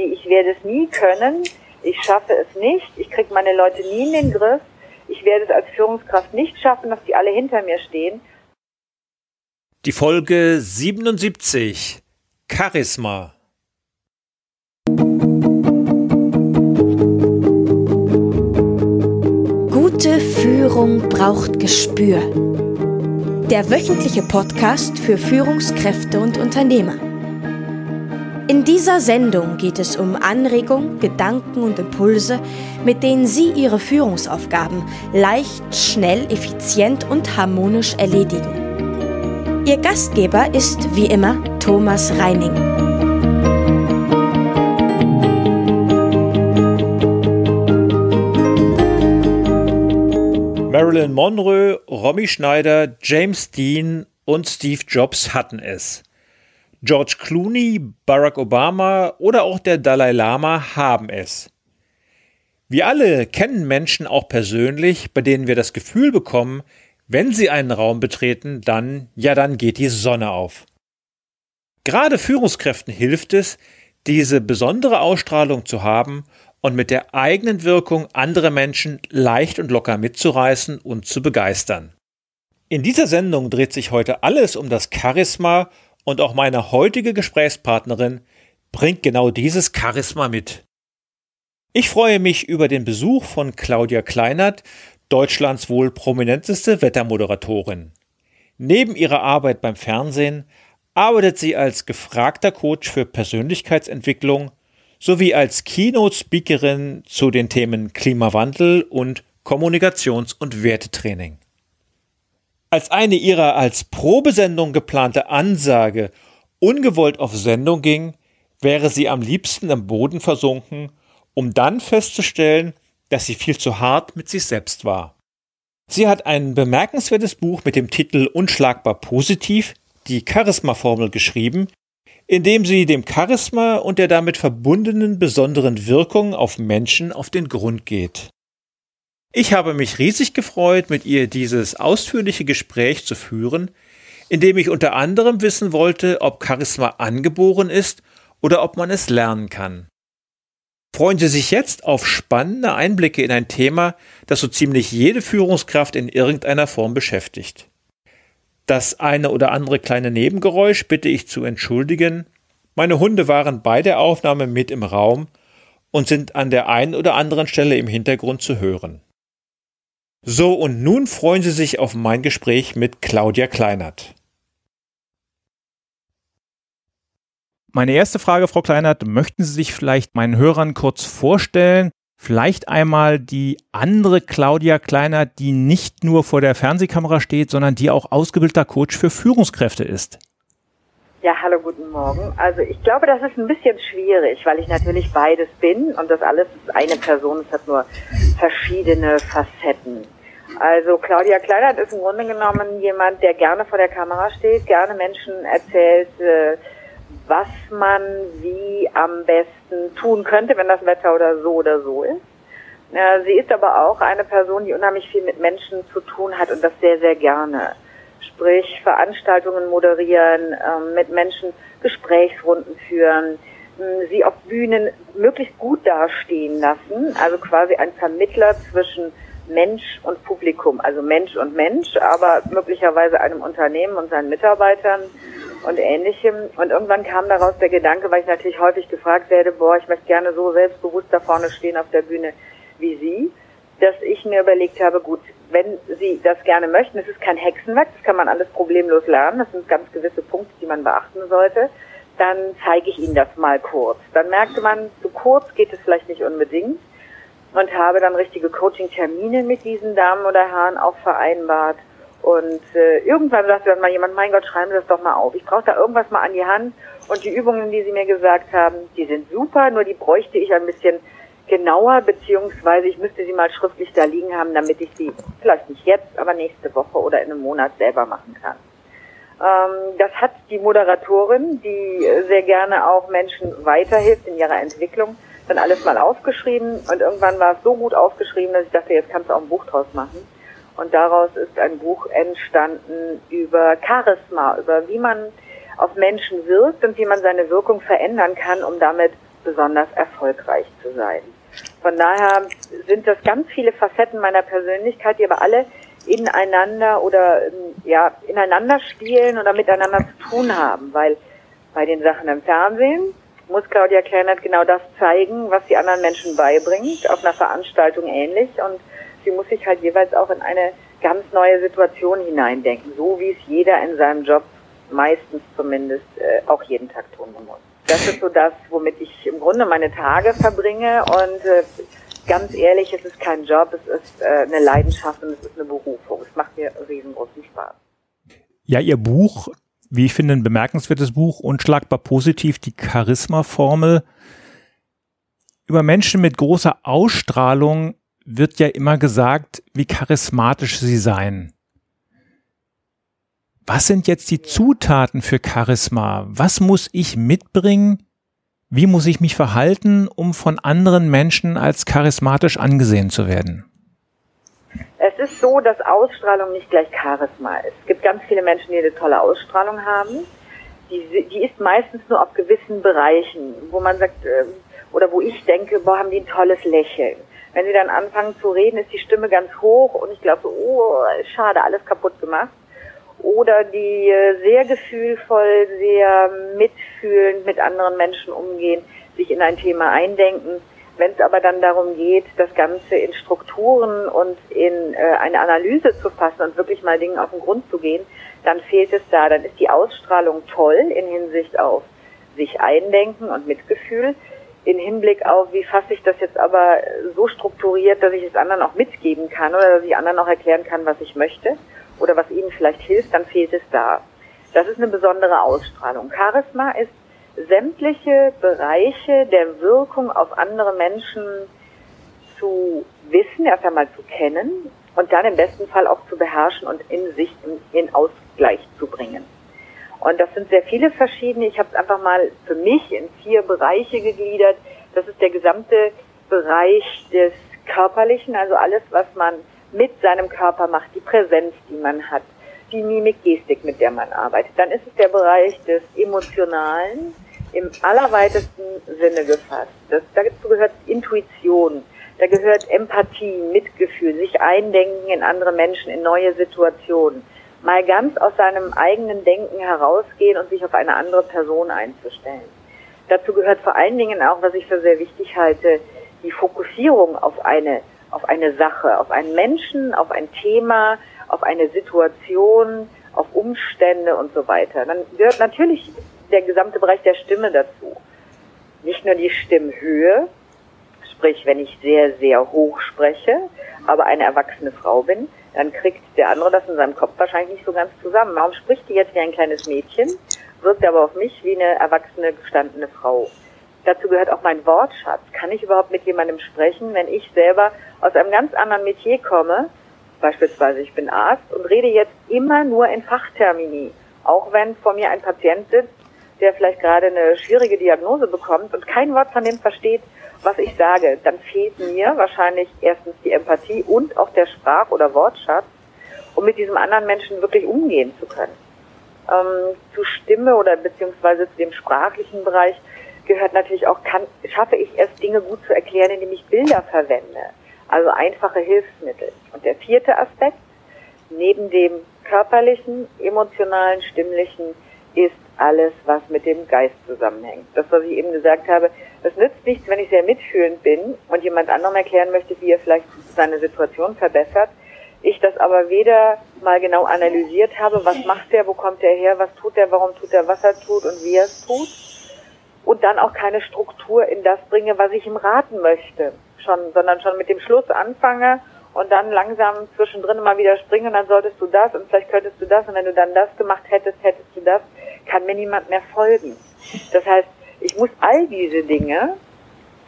Ich werde es nie können. Ich schaffe es nicht. Ich kriege meine Leute nie in den Griff. Ich werde es als Führungskraft nicht schaffen, dass die alle hinter mir stehen. Die Folge 77 Charisma. Gute Führung braucht Gespür. Der wöchentliche Podcast für Führungskräfte und Unternehmer. In dieser Sendung geht es um Anregungen, Gedanken und Impulse, mit denen Sie Ihre Führungsaufgaben leicht, schnell, effizient und harmonisch erledigen. Ihr Gastgeber ist wie immer Thomas Reining. Marilyn Monroe, Romy Schneider, James Dean und Steve Jobs hatten es. George Clooney, Barack Obama oder auch der Dalai Lama haben es. Wir alle kennen Menschen auch persönlich, bei denen wir das Gefühl bekommen, wenn sie einen Raum betreten, dann, ja, dann geht die Sonne auf. Gerade Führungskräften hilft es, diese besondere Ausstrahlung zu haben und mit der eigenen Wirkung andere Menschen leicht und locker mitzureißen und zu begeistern. In dieser Sendung dreht sich heute alles um das Charisma und auch meine heutige Gesprächspartnerin bringt genau dieses Charisma mit. Ich freue mich über den Besuch von Claudia Kleinert, Deutschlands wohl prominenteste Wettermoderatorin. Neben ihrer Arbeit beim Fernsehen arbeitet sie als gefragter Coach für Persönlichkeitsentwicklung sowie als Keynote-Speakerin zu den Themen Klimawandel und Kommunikations- und Wertetraining. Als eine ihrer als Probesendung geplante Ansage ungewollt auf Sendung ging, wäre sie am liebsten am Boden versunken, um dann festzustellen, dass sie viel zu hart mit sich selbst war. Sie hat ein bemerkenswertes Buch mit dem Titel Unschlagbar positiv, die Charisma-Formel geschrieben, in dem sie dem Charisma und der damit verbundenen besonderen Wirkung auf Menschen auf den Grund geht. Ich habe mich riesig gefreut, mit ihr dieses ausführliche Gespräch zu führen, in dem ich unter anderem wissen wollte, ob Charisma angeboren ist oder ob man es lernen kann. Freuen Sie sich jetzt auf spannende Einblicke in ein Thema, das so ziemlich jede Führungskraft in irgendeiner Form beschäftigt. Das eine oder andere kleine Nebengeräusch bitte ich zu entschuldigen. Meine Hunde waren bei der Aufnahme mit im Raum und sind an der einen oder anderen Stelle im Hintergrund zu hören. So, und nun freuen Sie sich auf mein Gespräch mit Claudia Kleinert. Meine erste Frage, Frau Kleinert, möchten Sie sich vielleicht meinen Hörern kurz vorstellen? Vielleicht einmal die andere Claudia Kleinert, die nicht nur vor der Fernsehkamera steht, sondern die auch ausgebildeter Coach für Führungskräfte ist. Ja, hallo, guten Morgen. Also ich glaube, das ist ein bisschen schwierig, weil ich natürlich beides bin und das alles ist eine Person, es hat nur verschiedene Facetten. Also Claudia Kleinert ist im Grunde genommen jemand, der gerne vor der Kamera steht, gerne Menschen erzählt, äh, was man wie am besten tun könnte, wenn das Wetter oder so oder so ist. Äh, sie ist aber auch eine Person, die unheimlich viel mit Menschen zu tun hat und das sehr, sehr gerne. Sprich, Veranstaltungen moderieren, ähm, mit Menschen Gesprächsrunden führen, sie auf Bühnen möglichst gut dastehen lassen, also quasi ein Vermittler zwischen Mensch und Publikum, also Mensch und Mensch, aber möglicherweise einem Unternehmen und seinen Mitarbeitern und ähnlichem. Und irgendwann kam daraus der Gedanke, weil ich natürlich häufig gefragt werde, boah, ich möchte gerne so selbstbewusst da vorne stehen auf der Bühne wie Sie, dass ich mir überlegt habe, gut, wenn Sie das gerne möchten, es ist kein Hexenwerk, das kann man alles problemlos lernen, das sind ganz gewisse Punkte, die man beachten sollte, dann zeige ich Ihnen das mal kurz. Dann merkte man, so kurz geht es vielleicht nicht unbedingt und habe dann richtige Coaching-Termine mit diesen Damen oder Herren auch vereinbart. Und äh, irgendwann sagte dann mal jemand, mein Gott, schreiben Sie das doch mal auf. Ich brauche da irgendwas mal an die Hand. Und die Übungen, die Sie mir gesagt haben, die sind super, nur die bräuchte ich ein bisschen genauer, beziehungsweise ich müsste sie mal schriftlich da liegen haben, damit ich sie vielleicht nicht jetzt, aber nächste Woche oder in einem Monat selber machen kann. Ähm, das hat die Moderatorin, die sehr gerne auch Menschen weiterhilft in ihrer Entwicklung, dann alles mal aufgeschrieben und irgendwann war es so gut aufgeschrieben, dass ich dachte, jetzt kannst du auch ein Buch draus machen. Und daraus ist ein Buch entstanden über Charisma, über wie man auf Menschen wirkt und wie man seine Wirkung verändern kann, um damit besonders erfolgreich zu sein. Von daher sind das ganz viele Facetten meiner Persönlichkeit, die aber alle ineinander oder ja ineinander spielen oder miteinander zu tun haben, weil bei den Sachen im Fernsehen muss Claudia Kleinert genau das zeigen, was sie anderen Menschen beibringt, auf einer Veranstaltung ähnlich und sie muss sich halt jeweils auch in eine ganz neue Situation hineindenken, so wie es jeder in seinem Job meistens zumindest äh, auch jeden Tag tun muss. Das ist so das, womit ich im Grunde meine Tage verbringe und äh, ganz ehrlich, es ist kein Job, es ist äh, eine Leidenschaft und es ist eine Berufung. Es macht mir riesengroßen Spaß. Ja, Ihr Buch, wie ich finde, ein bemerkenswertes Buch, unschlagbar positiv, die Charisma-Formel. Über Menschen mit großer Ausstrahlung wird ja immer gesagt, wie charismatisch sie seien. Was sind jetzt die Zutaten für Charisma? Was muss ich mitbringen? Wie muss ich mich verhalten, um von anderen Menschen als charismatisch angesehen zu werden? Es ist so, dass Ausstrahlung nicht gleich Charisma ist. Es gibt ganz viele Menschen, die eine tolle Ausstrahlung haben. Die, die ist meistens nur auf gewissen Bereichen, wo man sagt, äh, oder wo ich denke, boah, haben die ein tolles Lächeln. Wenn sie dann anfangen zu reden, ist die Stimme ganz hoch und ich glaube so, oh, schade, alles kaputt gemacht. Oder die äh, sehr gefühlvoll, sehr mitfühlend mit anderen Menschen umgehen, sich in ein Thema eindenken. Wenn es aber dann darum geht, das Ganze in Strukturen und in äh, eine Analyse zu fassen und wirklich mal Dingen auf den Grund zu gehen, dann fehlt es da. Dann ist die Ausstrahlung toll in Hinsicht auf sich eindenken und Mitgefühl in Hinblick auf, wie fasse ich das jetzt aber so strukturiert, dass ich es anderen auch mitgeben kann oder dass ich anderen auch erklären kann, was ich möchte oder was ihnen vielleicht hilft, dann fehlt es da. Das ist eine besondere Ausstrahlung. Charisma ist sämtliche Bereiche der Wirkung auf andere Menschen zu wissen, erst einmal zu kennen und dann im besten Fall auch zu beherrschen und in sich in Ausgleich zu bringen. Und das sind sehr viele verschiedene. Ich habe es einfach mal für mich in vier Bereiche gegliedert. Das ist der gesamte Bereich des Körperlichen, also alles, was man mit seinem Körper macht, die Präsenz, die man hat, die Mimik, Gestik, mit der man arbeitet. Dann ist es der Bereich des Emotionalen, im allerweitesten Sinne gefasst. Das, dazu gehört Intuition, da gehört Empathie, Mitgefühl, sich eindenken in andere Menschen, in neue Situationen mal ganz aus seinem eigenen Denken herausgehen und sich auf eine andere Person einzustellen. Dazu gehört vor allen Dingen auch, was ich für sehr wichtig halte, die Fokussierung auf eine, auf eine Sache, auf einen Menschen, auf ein Thema, auf eine Situation, auf Umstände und so weiter. Dann gehört natürlich der gesamte Bereich der Stimme dazu. Nicht nur die Stimmhöhe, sprich, wenn ich sehr, sehr hoch spreche, aber eine erwachsene Frau bin, dann kriegt der andere das in seinem Kopf wahrscheinlich nicht so ganz zusammen. Warum spricht die jetzt wie ein kleines Mädchen, wirkt aber auf mich wie eine erwachsene, gestandene Frau? Dazu gehört auch mein Wortschatz. Kann ich überhaupt mit jemandem sprechen, wenn ich selber aus einem ganz anderen Metier komme? Beispielsweise, ich bin Arzt und rede jetzt immer nur in Fachtermini. Auch wenn vor mir ein Patient sitzt, der vielleicht gerade eine schwierige Diagnose bekommt und kein Wort von dem versteht, was ich sage, dann fehlt mir wahrscheinlich erstens die Empathie und auch der Sprach- oder Wortschatz, um mit diesem anderen Menschen wirklich umgehen zu können. Ähm, zu Stimme oder beziehungsweise zu dem sprachlichen Bereich gehört natürlich auch, kann, schaffe ich es, Dinge gut zu erklären, indem ich Bilder verwende. Also einfache Hilfsmittel. Und der vierte Aspekt, neben dem körperlichen, emotionalen, stimmlichen, ist alles, was mit dem Geist zusammenhängt. Das, was ich eben gesagt habe, es nützt nichts, wenn ich sehr mitfühlend bin und jemand anderem erklären möchte, wie er vielleicht seine Situation verbessert. Ich das aber weder mal genau analysiert habe, was macht er, wo kommt er her, was tut er, warum tut er, was er tut und wie er es tut. Und dann auch keine Struktur in das bringe, was ich ihm raten möchte. Schon, sondern schon mit dem Schluss anfange und dann langsam zwischendrin mal wieder springen und dann solltest du das und vielleicht könntest du das und wenn du dann das gemacht hättest, hättest du das, kann mir niemand mehr folgen. Das heißt, ich muss all diese Dinge,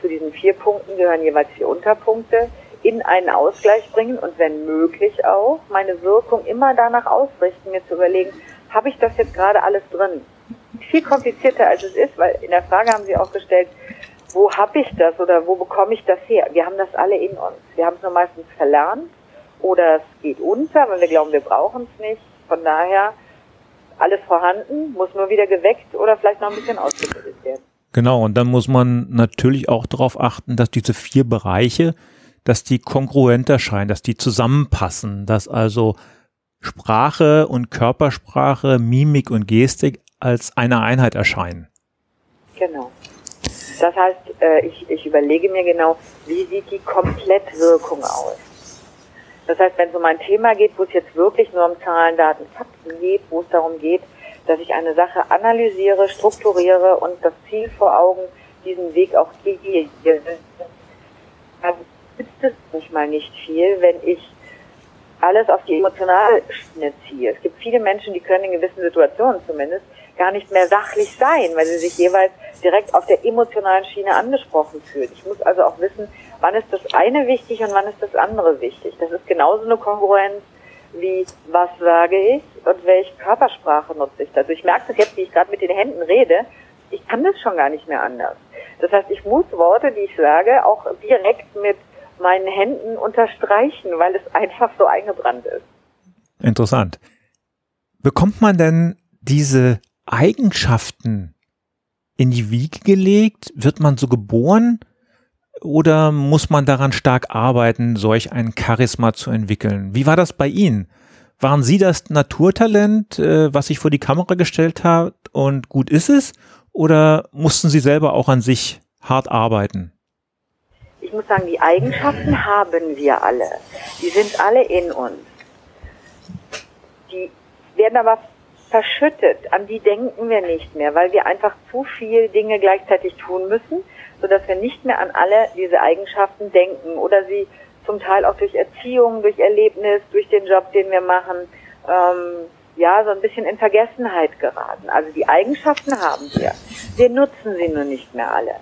zu diesen vier Punkten gehören jeweils vier Unterpunkte, in einen Ausgleich bringen und wenn möglich auch meine Wirkung immer danach ausrichten, mir zu überlegen, habe ich das jetzt gerade alles drin? Viel komplizierter als es ist, weil in der Frage haben Sie auch gestellt, wo habe ich das oder wo bekomme ich das her? Wir haben das alle in uns. Wir haben es nur meistens verlernt oder es geht unter, weil wir glauben, wir brauchen es nicht. Von daher alles vorhanden, muss nur wieder geweckt oder vielleicht noch ein bisschen ausgebildet werden. Genau, und dann muss man natürlich auch darauf achten, dass diese vier Bereiche, dass die kongruent erscheinen, dass die zusammenpassen, dass also Sprache und Körpersprache, Mimik und Gestik als eine Einheit erscheinen. Genau. Das heißt, äh, ich, ich überlege mir genau, wie sieht die Komplettwirkung aus? Das heißt, wenn es um ein Thema geht, wo es jetzt wirklich nur um Zahlen, Daten, Fakten geht, wo es darum geht, dass ich eine Sache analysiere, strukturiere und das Ziel vor Augen, diesen Weg auch gehe, dann nützt es nicht mal nicht viel, wenn ich alles auf die emotionale Schiene ziehe. Es gibt viele Menschen, die können in gewissen Situationen zumindest gar nicht mehr sachlich sein, weil sie sich jeweils direkt auf der emotionalen Schiene angesprochen fühlen. Ich muss also auch wissen, wann ist das eine wichtig und wann ist das andere wichtig. Das ist genauso eine Kongruenz wie was sage ich und welche Körpersprache nutze ich. Also ich merke das jetzt, wie ich gerade mit den Händen rede, ich kann das schon gar nicht mehr anders. Das heißt, ich muss Worte, die ich sage, auch direkt mit meinen Händen unterstreichen, weil es einfach so eingebrannt ist. Interessant. Bekommt man denn diese Eigenschaften in die Wiege gelegt? Wird man so geboren? Oder muss man daran stark arbeiten, solch ein Charisma zu entwickeln? Wie war das bei Ihnen? Waren Sie das Naturtalent, äh, was sich vor die Kamera gestellt hat und gut ist es? Oder mussten Sie selber auch an sich hart arbeiten? Ich muss sagen, die Eigenschaften haben wir alle. Die sind alle in uns. Die werden aber verschüttet, an die denken wir nicht mehr, weil wir einfach zu viel Dinge gleichzeitig tun müssen, sodass wir nicht mehr an alle diese Eigenschaften denken oder sie zum Teil auch durch Erziehung, durch Erlebnis, durch den Job, den wir machen, ähm, ja, so ein bisschen in Vergessenheit geraten. Also die Eigenschaften haben wir. Wir nutzen sie nur nicht mehr alle.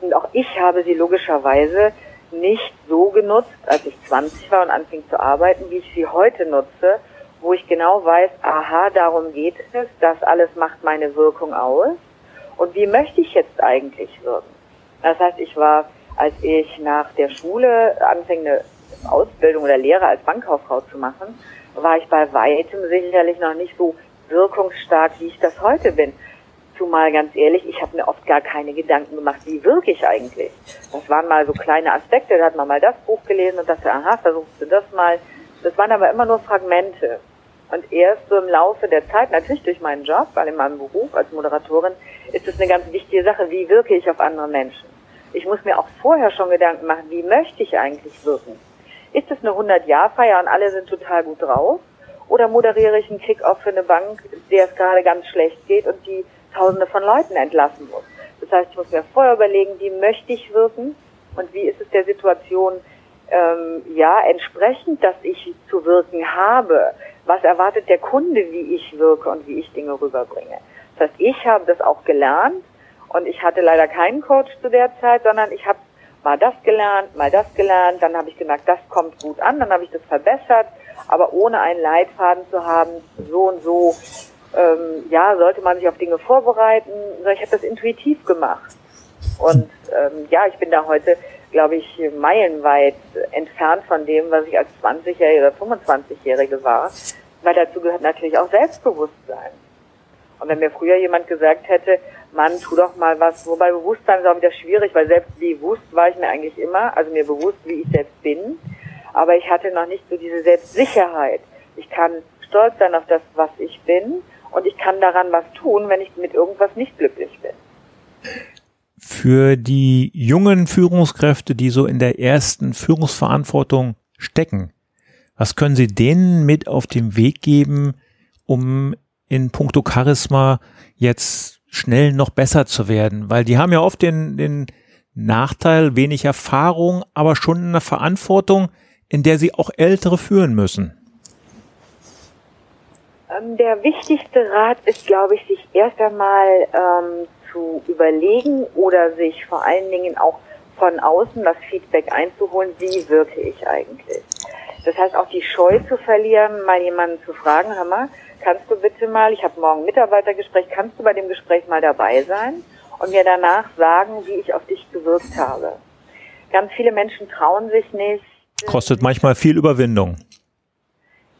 Und auch ich habe sie logischerweise nicht so genutzt, als ich 20 war und anfing zu arbeiten, wie ich sie heute nutze, wo ich genau weiß, aha, darum geht es, das alles macht meine Wirkung aus. Und wie möchte ich jetzt eigentlich wirken? Das heißt, ich war, als ich nach der Schule anfing, eine Ausbildung oder Lehre als Bankkauffrau zu machen, war ich bei weitem sicherlich noch nicht so wirkungsstark, wie ich das heute bin. Zumal ganz ehrlich, ich habe mir oft gar keine Gedanken gemacht, wie wirke ich eigentlich. Das waren mal so kleine Aspekte, da hat man mal das Buch gelesen und dachte, aha, versuchst du das mal. Das waren aber immer nur Fragmente. Und erst so im Laufe der Zeit, natürlich durch meinen Job, weil in meinem Beruf als Moderatorin ist es eine ganz wichtige Sache, wie wirke ich auf andere Menschen. Ich muss mir auch vorher schon Gedanken machen, wie möchte ich eigentlich wirken. Ist es eine 100-Jahr-Feier und alle sind total gut drauf? Oder moderiere ich einen Kick-Off für eine Bank, der es gerade ganz schlecht geht und die Tausende von Leuten entlassen muss? Das heißt, ich muss mir vorher überlegen, wie möchte ich wirken und wie ist es der Situation ähm, ja entsprechend, dass ich zu wirken habe was erwartet der Kunde, wie ich wirke und wie ich Dinge rüberbringe. Das heißt, ich habe das auch gelernt und ich hatte leider keinen Coach zu der Zeit, sondern ich habe mal das gelernt, mal das gelernt, dann habe ich gemerkt, das kommt gut an, dann habe ich das verbessert, aber ohne einen Leitfaden zu haben, so und so, ähm, ja, sollte man sich auf Dinge vorbereiten, ich habe das intuitiv gemacht. Und ähm, ja, ich bin da heute glaube ich, meilenweit entfernt von dem, was ich als 20-Jährige oder 25-Jährige war. Weil dazu gehört natürlich auch Selbstbewusstsein. Und wenn mir früher jemand gesagt hätte, Mann, tu doch mal was, wobei Bewusstsein ist auch wieder schwierig, weil selbst bewusst war ich mir eigentlich immer, also mir bewusst, wie ich selbst bin. Aber ich hatte noch nicht so diese Selbstsicherheit. Ich kann stolz sein auf das, was ich bin und ich kann daran was tun, wenn ich mit irgendwas nicht glücklich bin für die jungen Führungskräfte, die so in der ersten Führungsverantwortung stecken? Was können Sie denen mit auf den Weg geben, um in puncto Charisma jetzt schnell noch besser zu werden? Weil die haben ja oft den, den Nachteil, wenig Erfahrung, aber schon eine Verantwortung, in der sie auch Ältere führen müssen. Ähm, der wichtigste Rat ist, glaube ich, sich erst einmal ähm, zu überlegen oder sich vor allen Dingen auch von außen das Feedback einzuholen, wie wirke ich eigentlich. Das heißt auch die Scheu zu verlieren, mal jemanden zu fragen, hör mal, kannst du bitte mal, ich habe morgen Mitarbeitergespräch, kannst du bei dem Gespräch mal dabei sein und mir danach sagen, wie ich auf dich gewirkt habe. Ganz viele Menschen trauen sich nicht. Kostet manchmal viel Überwindung.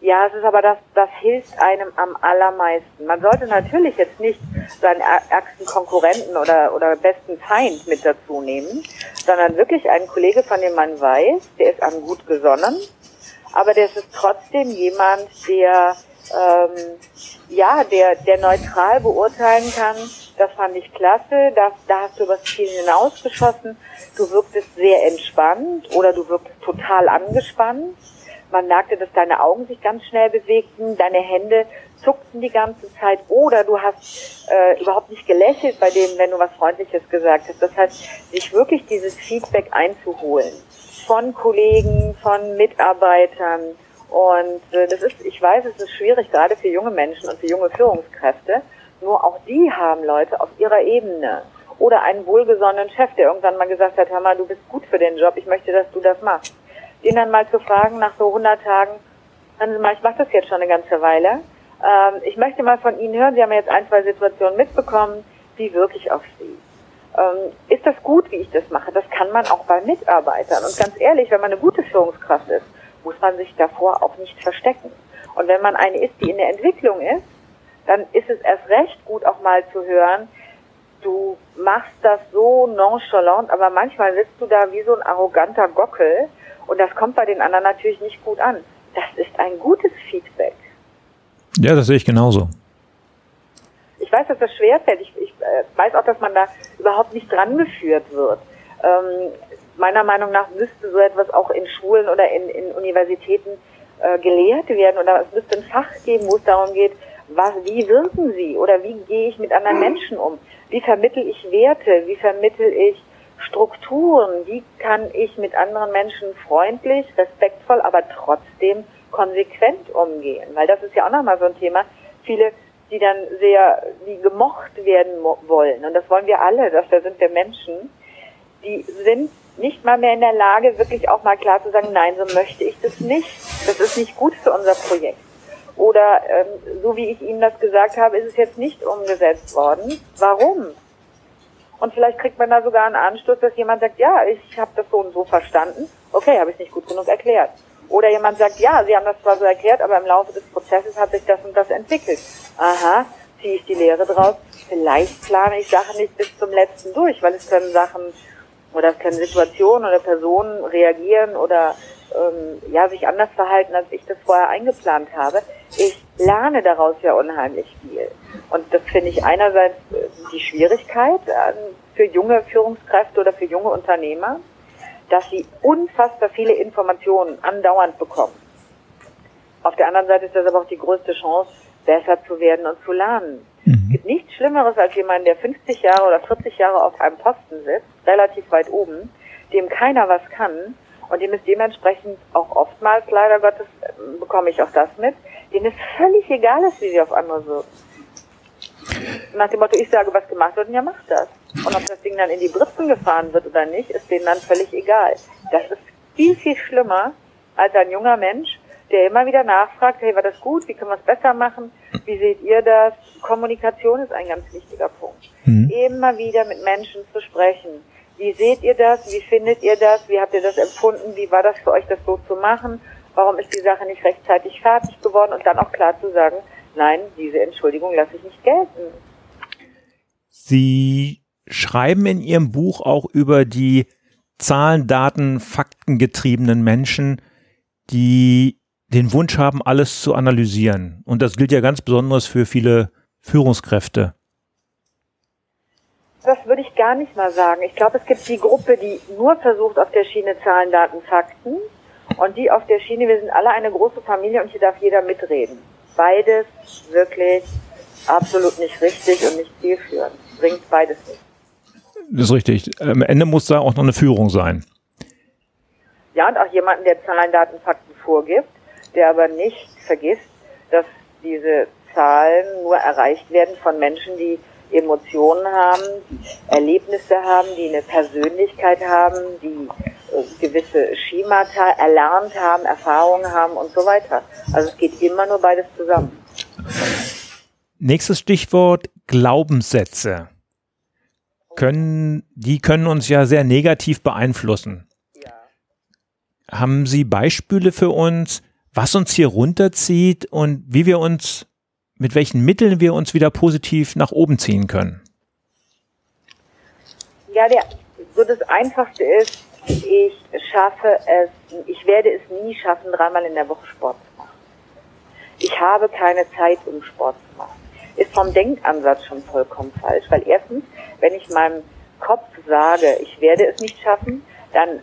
Ja, es ist aber das, das hilft einem am allermeisten. Man sollte natürlich jetzt nicht seinen ärgsten Konkurrenten oder, oder besten Feind mit dazu nehmen, sondern wirklich einen Kollege, von dem man weiß, der ist einem gut gesonnen, aber der ist trotzdem jemand, der, ähm, ja, der, der neutral beurteilen kann, das fand ich klasse, das, da hast du übers Ziel hinausgeschossen, du wirktest sehr entspannt oder du wirktest total angespannt man merkte, dass deine Augen sich ganz schnell bewegten, deine Hände zuckten die ganze Zeit oder du hast äh, überhaupt nicht gelächelt bei dem, wenn du was Freundliches gesagt hast. Das heißt, sich wirklich dieses Feedback einzuholen von Kollegen, von Mitarbeitern. Und äh, das ist, ich weiß, es ist schwierig, gerade für junge Menschen und für junge Führungskräfte. Nur auch die haben Leute auf ihrer Ebene oder einen wohlgesonnenen Chef, der irgendwann mal gesagt hat, hör mal, du bist gut für den Job, ich möchte, dass du das machst den dann mal zu fragen nach so 100 Tagen, hören Sie mal, ich mache das jetzt schon eine ganze Weile. Ähm, ich möchte mal von Ihnen hören, Sie haben ja jetzt ein, zwei Situationen mitbekommen, wie wirklich auf Sie. Ähm, ist das gut, wie ich das mache? Das kann man auch bei Mitarbeitern. Und ganz ehrlich, wenn man eine gute Führungskraft ist, muss man sich davor auch nicht verstecken. Und wenn man eine ist, die in der Entwicklung ist, dann ist es erst recht gut auch mal zu hören, du machst das so nonchalant, aber manchmal sitzt du da wie so ein arroganter Gockel und das kommt bei den anderen natürlich nicht gut an. Das ist ein gutes Feedback. Ja, das sehe ich genauso. Ich weiß, dass das schwerfällt. Ich, ich äh, weiß auch, dass man da überhaupt nicht dran geführt wird. Ähm, meiner Meinung nach müsste so etwas auch in Schulen oder in, in Universitäten äh, gelehrt werden oder es müsste ein Fach geben, wo es darum geht, was, wie wirken sie oder wie gehe ich mit anderen Menschen um? Wie vermittel ich Werte? Wie vermittel ich Strukturen, wie kann ich mit anderen Menschen freundlich, respektvoll, aber trotzdem konsequent umgehen? Weil das ist ja auch nochmal so ein Thema. Viele, die dann sehr, die gemocht werden wollen, und das wollen wir alle, dafür sind wir Menschen, die sind nicht mal mehr in der Lage, wirklich auch mal klar zu sagen, nein, so möchte ich das nicht. Das ist nicht gut für unser Projekt. Oder ähm, so wie ich Ihnen das gesagt habe, ist es jetzt nicht umgesetzt worden. Warum? Und vielleicht kriegt man da sogar einen Anstoß, dass jemand sagt, ja, ich habe das so und so verstanden. Okay, habe ich nicht gut genug erklärt. Oder jemand sagt, ja, Sie haben das zwar so erklärt, aber im Laufe des Prozesses hat sich das und das entwickelt. Aha, ziehe ich die Lehre draus. Vielleicht plane ich Sachen nicht bis zum letzten durch, weil es können Sachen oder es können Situationen oder Personen reagieren oder ähm, ja sich anders verhalten, als ich das vorher eingeplant habe. Ich lerne daraus ja unheimlich viel. Und das finde ich einerseits äh, die Schwierigkeit für junge Führungskräfte oder für junge Unternehmer, dass sie unfassbar viele Informationen andauernd bekommen. Auf der anderen Seite ist das aber auch die größte Chance, besser zu werden und zu lernen. Mhm. Es gibt nichts Schlimmeres als jemand, der 50 Jahre oder 40 Jahre auf einem Posten sitzt, relativ weit oben, dem keiner was kann und dem ist dementsprechend auch oftmals, leider Gottes, äh, bekomme ich auch das mit, denen es völlig egal ist, wie sie auf andere wirken. Nach dem Motto, ich sage, was gemacht wird, und ja, mach das. Und ob das Ding dann in die Britzen gefahren wird oder nicht, ist denen dann völlig egal. Das ist viel, viel schlimmer als ein junger Mensch, der immer wieder nachfragt, hey, war das gut? Wie können wir es besser machen? Wie seht ihr das? Kommunikation ist ein ganz wichtiger Punkt. Mhm. Immer wieder mit Menschen zu sprechen. Wie seht ihr das? Wie findet ihr das? Wie habt ihr das empfunden? Wie war das für euch, das so zu machen? Warum ist die Sache nicht rechtzeitig fertig geworden? Und dann auch klar zu sagen, nein, diese Entschuldigung lasse ich nicht gelten. Sie schreiben in Ihrem Buch auch über die Zahlen, Daten, Fakten getriebenen Menschen, die den Wunsch haben, alles zu analysieren. Und das gilt ja ganz besonders für viele Führungskräfte. Das würde ich gar nicht mal sagen. Ich glaube, es gibt die Gruppe, die nur versucht, auf der Schiene Zahlen, Daten, Fakten und die auf der Schiene, wir sind alle eine große Familie und hier darf jeder mitreden beides wirklich absolut nicht richtig und nicht zielführend. Bringt beides nicht. Das ist richtig. Am Ende muss da auch noch eine Führung sein. Ja, und auch jemanden, der Zahlen, Daten, Fakten vorgibt, der aber nicht vergisst, dass diese Zahlen nur erreicht werden von Menschen, die Emotionen haben, Erlebnisse haben, die eine Persönlichkeit haben, die gewisse Schemata erlernt haben, Erfahrungen haben und so weiter. Also es geht immer nur beides zusammen. Nächstes Stichwort Glaubenssätze. Können, die können uns ja sehr negativ beeinflussen. Ja. Haben Sie Beispiele für uns, was uns hier runterzieht und wie wir uns, mit welchen Mitteln wir uns wieder positiv nach oben ziehen können. Ja, der, so das Einfachste ist, ich schaffe es, ich werde es nie schaffen, dreimal in der Woche Sport zu machen. Ich habe keine Zeit, um Sport zu machen. Ist vom Denkansatz schon vollkommen falsch, weil erstens, wenn ich meinem Kopf sage, ich werde es nicht schaffen, dann äh,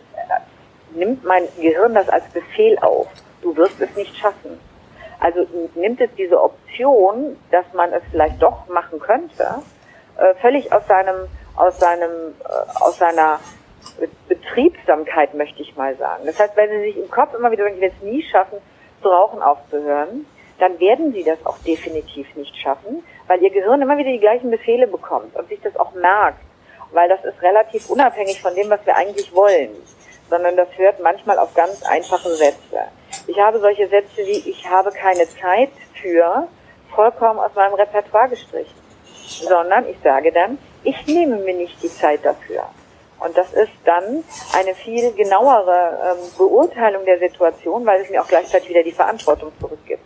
nimmt mein Gehirn das als Befehl auf. Du wirst es nicht schaffen. Also nimmt es diese Option, dass man es vielleicht doch machen könnte, äh, völlig aus seinem, aus seinem, äh, aus seiner Betriebsamkeit, möchte ich mal sagen. Das heißt, wenn Sie sich im Kopf immer wieder sagen, ich werde es nie schaffen, zu rauchen aufzuhören, dann werden Sie das auch definitiv nicht schaffen, weil Ihr Gehirn immer wieder die gleichen Befehle bekommt und sich das auch merkt, weil das ist relativ unabhängig von dem, was wir eigentlich wollen, sondern das hört manchmal auf ganz einfache Sätze. Ich habe solche Sätze wie, ich habe keine Zeit für, vollkommen aus meinem Repertoire gestrichen, sondern ich sage dann, ich nehme mir nicht die Zeit dafür. Und das ist dann eine viel genauere ähm, Beurteilung der Situation, weil es mir auch gleichzeitig wieder die Verantwortung zurückgibt.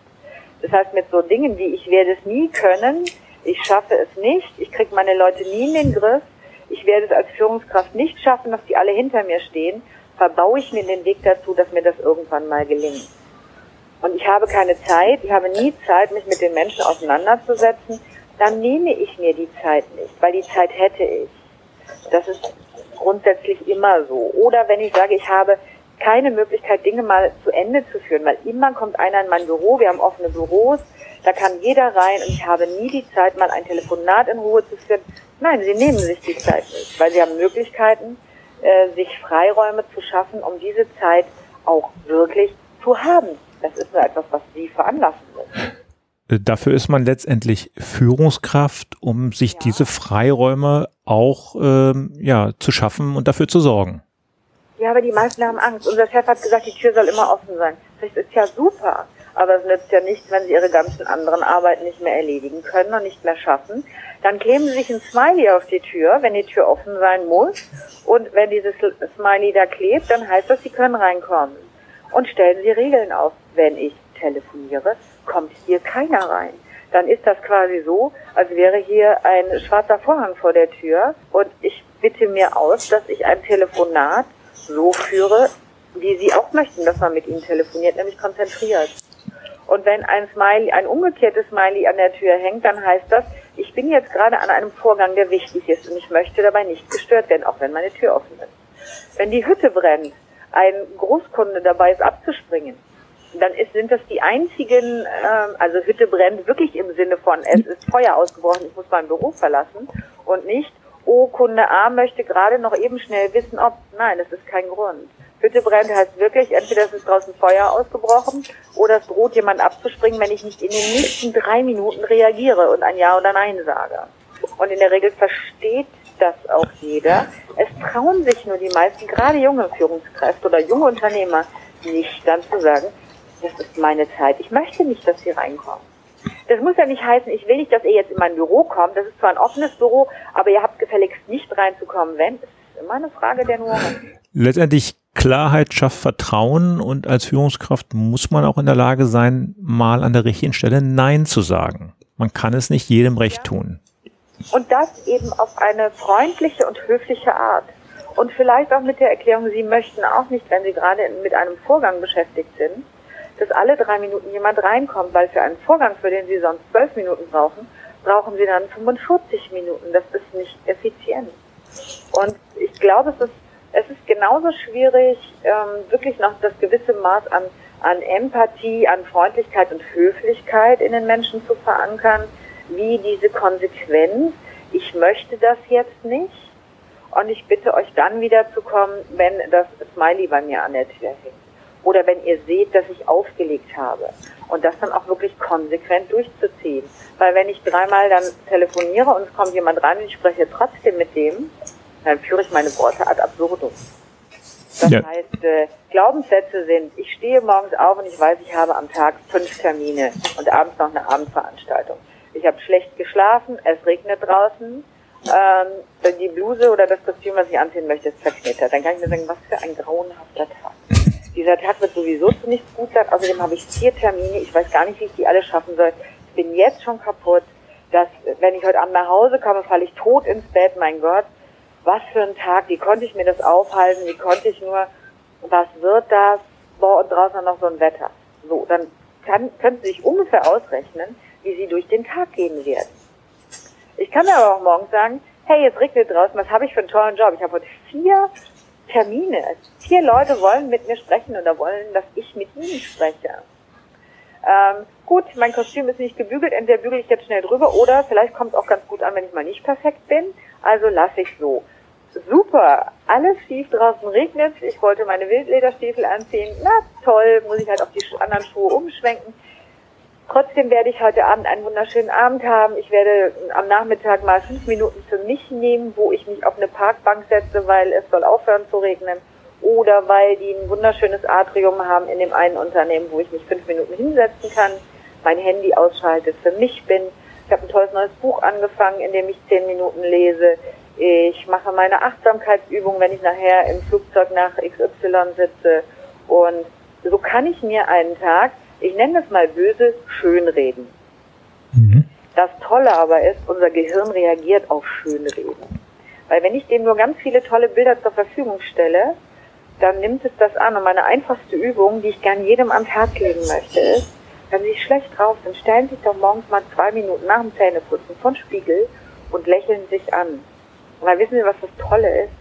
Das heißt, mit so Dingen wie ich werde es nie können, ich schaffe es nicht, ich kriege meine Leute nie in den Griff, ich werde es als Führungskraft nicht schaffen, dass die alle hinter mir stehen, verbaue ich mir den Weg dazu, dass mir das irgendwann mal gelingt. Und ich habe keine Zeit, ich habe nie Zeit, mich mit den Menschen auseinanderzusetzen, dann nehme ich mir die Zeit nicht, weil die Zeit hätte ich. Das ist grundsätzlich immer so. Oder wenn ich sage, ich habe keine Möglichkeit, Dinge mal zu Ende zu führen, weil immer kommt einer in mein Büro, wir haben offene Büros, da kann jeder rein und ich habe nie die Zeit, mal ein Telefonat in Ruhe zu führen. Nein, sie nehmen sich die Zeit nicht, weil sie haben Möglichkeiten, äh, sich Freiräume zu schaffen, um diese Zeit auch wirklich zu haben. Das ist nur etwas, was sie veranlassen müssen. Äh, dafür ist man letztendlich Führungskraft, um sich ja. diese Freiräume auch ähm, ja, zu schaffen und dafür zu sorgen. Ja, aber die meisten haben Angst. Unser Chef hat gesagt, die Tür soll immer offen sein. Das ist ja super. Aber es nützt ja nichts, wenn sie ihre ganzen anderen Arbeiten nicht mehr erledigen können und nicht mehr schaffen. Dann kleben sie sich ein Smiley auf die Tür, wenn die Tür offen sein muss. Und wenn dieses Smiley da klebt, dann heißt das, sie können reinkommen. Und stellen sie Regeln auf. Wenn ich telefoniere, kommt hier keiner rein. Dann ist das quasi so, als wäre hier ein schwarzer Vorhang vor der Tür und ich bitte mir aus, dass ich ein Telefonat so führe, wie Sie auch möchten, dass man mit Ihnen telefoniert, nämlich konzentriert. Und wenn ein Smiley, ein umgekehrtes Smiley an der Tür hängt, dann heißt das, ich bin jetzt gerade an einem Vorgang, der wichtig ist und ich möchte dabei nicht gestört werden, auch wenn meine Tür offen ist. Wenn die Hütte brennt, ein Großkunde dabei ist abzuspringen, dann ist, sind das die einzigen, äh, also Hütte brennt wirklich im Sinne von, es ist Feuer ausgebrochen, ich muss mein Büro verlassen und nicht, oh, Kunde A möchte gerade noch eben schnell wissen, ob, nein, das ist kein Grund. Hütte brennt heißt wirklich, entweder ist draußen Feuer ausgebrochen oder es droht jemand abzuspringen, wenn ich nicht in den nächsten drei Minuten reagiere und ein Ja oder Nein sage. Und in der Regel versteht das auch jeder. Es trauen sich nur die meisten, gerade junge Führungskräfte oder junge Unternehmer, nicht dann zu sagen, das ist meine Zeit. Ich möchte nicht, dass Sie reinkommen. Das muss ja nicht heißen, ich will nicht, dass ihr jetzt in mein Büro kommt. Das ist zwar ein offenes Büro, aber ihr habt gefälligst nicht reinzukommen, wenn. Es ist immer eine Frage der Nuance. Letztendlich Klarheit schafft Vertrauen und als Führungskraft muss man auch in der Lage sein, mal an der richtigen Stelle Nein zu sagen. Man kann es nicht jedem recht tun. Und das eben auf eine freundliche und höfliche Art. Und vielleicht auch mit der Erklärung, Sie möchten auch nicht, wenn Sie gerade mit einem Vorgang beschäftigt sind, dass alle drei Minuten jemand reinkommt, weil für einen Vorgang, für den Sie sonst zwölf Minuten brauchen, brauchen Sie dann 45 Minuten. Das ist nicht effizient. Und ich glaube, es ist, es ist genauso schwierig, ähm, wirklich noch das gewisse Maß an, an Empathie, an Freundlichkeit und Höflichkeit in den Menschen zu verankern, wie diese Konsequenz, ich möchte das jetzt nicht und ich bitte euch dann wieder zu kommen, wenn das Smiley bei mir an der Tür hängt oder wenn ihr seht, dass ich aufgelegt habe. Und das dann auch wirklich konsequent durchzuziehen. Weil wenn ich dreimal dann telefoniere und es kommt jemand rein und ich spreche trotzdem mit dem, dann führe ich meine Worte ad absurdum. Das ja. heißt, äh, Glaubenssätze sind, ich stehe morgens auf und ich weiß, ich habe am Tag fünf Termine und abends noch eine Abendveranstaltung. Ich habe schlecht geschlafen, es regnet draußen, ähm, die Bluse oder das Kostüm, was ich anziehen möchte, ist zerknittert. Dann kann ich mir sagen, was für ein grauenhafter Tag. Dieser Tag wird sowieso zu nichts gut sein. Außerdem habe ich vier Termine. Ich weiß gar nicht, wie ich die alle schaffen soll. Ich bin jetzt schon kaputt. Dass, wenn ich heute Abend nach Hause komme, falle ich tot ins Bett. Mein Gott, was für ein Tag. Wie konnte ich mir das aufhalten? Wie konnte ich nur, was wird das? Boah, und draußen noch so ein Wetter. So, dann kann, können Sie sich ungefähr ausrechnen, wie Sie durch den Tag gehen werden. Ich kann mir aber auch morgens sagen, hey, jetzt regnet draußen, was habe ich für einen tollen Job? Ich habe heute vier Termine. Vier Leute wollen mit mir sprechen oder wollen, dass ich mit ihnen spreche. Ähm, gut, mein Kostüm ist nicht gebügelt, entweder bügel ich jetzt schnell drüber oder vielleicht kommt es auch ganz gut an, wenn ich mal nicht perfekt bin. Also lasse ich so. Super, alles schief, draußen regnet, ich wollte meine Wildlederstiefel anziehen. Na toll, muss ich halt auf die anderen Schuhe umschwenken. Trotzdem werde ich heute Abend einen wunderschönen Abend haben. Ich werde am Nachmittag mal fünf Minuten für mich nehmen, wo ich mich auf eine Parkbank setze, weil es soll aufhören zu regnen. Oder weil die ein wunderschönes Atrium haben in dem einen Unternehmen, wo ich mich fünf Minuten hinsetzen kann, mein Handy ausschalte, für mich bin. Ich habe ein tolles neues Buch angefangen, in dem ich zehn Minuten lese. Ich mache meine Achtsamkeitsübung, wenn ich nachher im Flugzeug nach XY sitze. Und so kann ich mir einen Tag ich nenne das mal böse, schönreden. Mhm. Das Tolle aber ist, unser Gehirn reagiert auf Schönreden. Weil wenn ich dem nur ganz viele tolle Bilder zur Verfügung stelle, dann nimmt es das an. Und meine einfachste Übung, die ich gern jedem ans Herz legen möchte, ist, wenn Sie schlecht drauf sind, stellen Sie sich doch morgens mal zwei Minuten nach dem Zähneputzen von Spiegel und lächeln sich an. Dann wissen Sie, was das Tolle ist?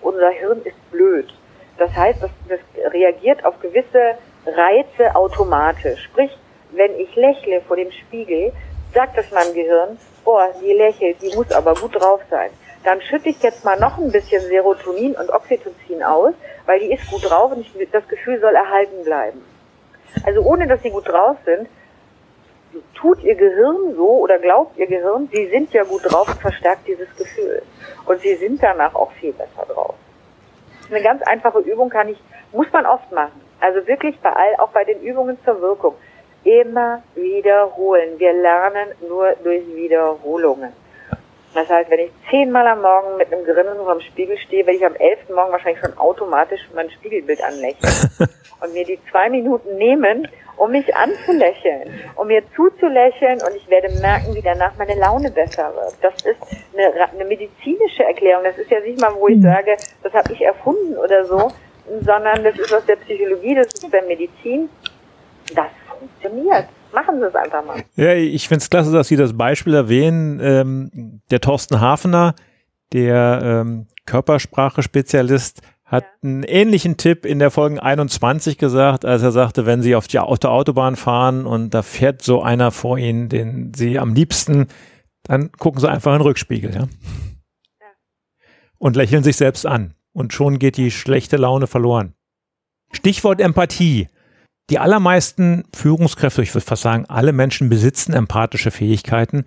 Unser Hirn ist blöd. Das heißt, das, das reagiert auf gewisse Reize automatisch. Sprich, wenn ich lächle vor dem Spiegel, sagt es meinem Gehirn, boah, die lächelt, die muss aber gut drauf sein. Dann schütte ich jetzt mal noch ein bisschen Serotonin und Oxytocin aus, weil die ist gut drauf und ich, das Gefühl soll erhalten bleiben. Also ohne dass sie gut drauf sind, tut ihr Gehirn so oder glaubt ihr Gehirn, sie sind ja gut drauf verstärkt dieses Gefühl. Und sie sind danach auch viel besser drauf. Eine ganz einfache Übung kann ich, muss man oft machen. Also wirklich bei all, auch bei den Übungen zur Wirkung. Immer wiederholen. Wir lernen nur durch Wiederholungen. Das heißt, wenn ich zehnmal am Morgen mit einem Grinsen vor dem Spiegel stehe, werde ich am elften Morgen wahrscheinlich schon automatisch mein Spiegelbild anlächeln. und mir die zwei Minuten nehmen, um mich anzulächeln, um mir zuzulächeln und ich werde merken, wie danach meine Laune besser wird. Das ist eine, eine medizinische Erklärung. Das ist ja nicht mal, wo ich hm. sage, das habe ich erfunden oder so, sondern das ist aus der Psychologie, das ist aus der Medizin. Das funktioniert. Machen Sie es einfach mal. Ja, ich finde es klasse, dass Sie das Beispiel erwähnen. Ähm, der Thorsten Hafner, der ähm, Körpersprache-Spezialist, hat ja. einen ähnlichen Tipp in der Folge 21 gesagt, als er sagte, wenn Sie auf, die, Autobahn fahren und da fährt so einer vor Ihnen, den Sie am liebsten, dann gucken Sie einfach in den Rückspiegel, ja? ja. Und lächeln sich selbst an und schon geht die schlechte Laune verloren. Stichwort Empathie. Die allermeisten Führungskräfte, ich würde fast sagen, alle Menschen besitzen empathische Fähigkeiten.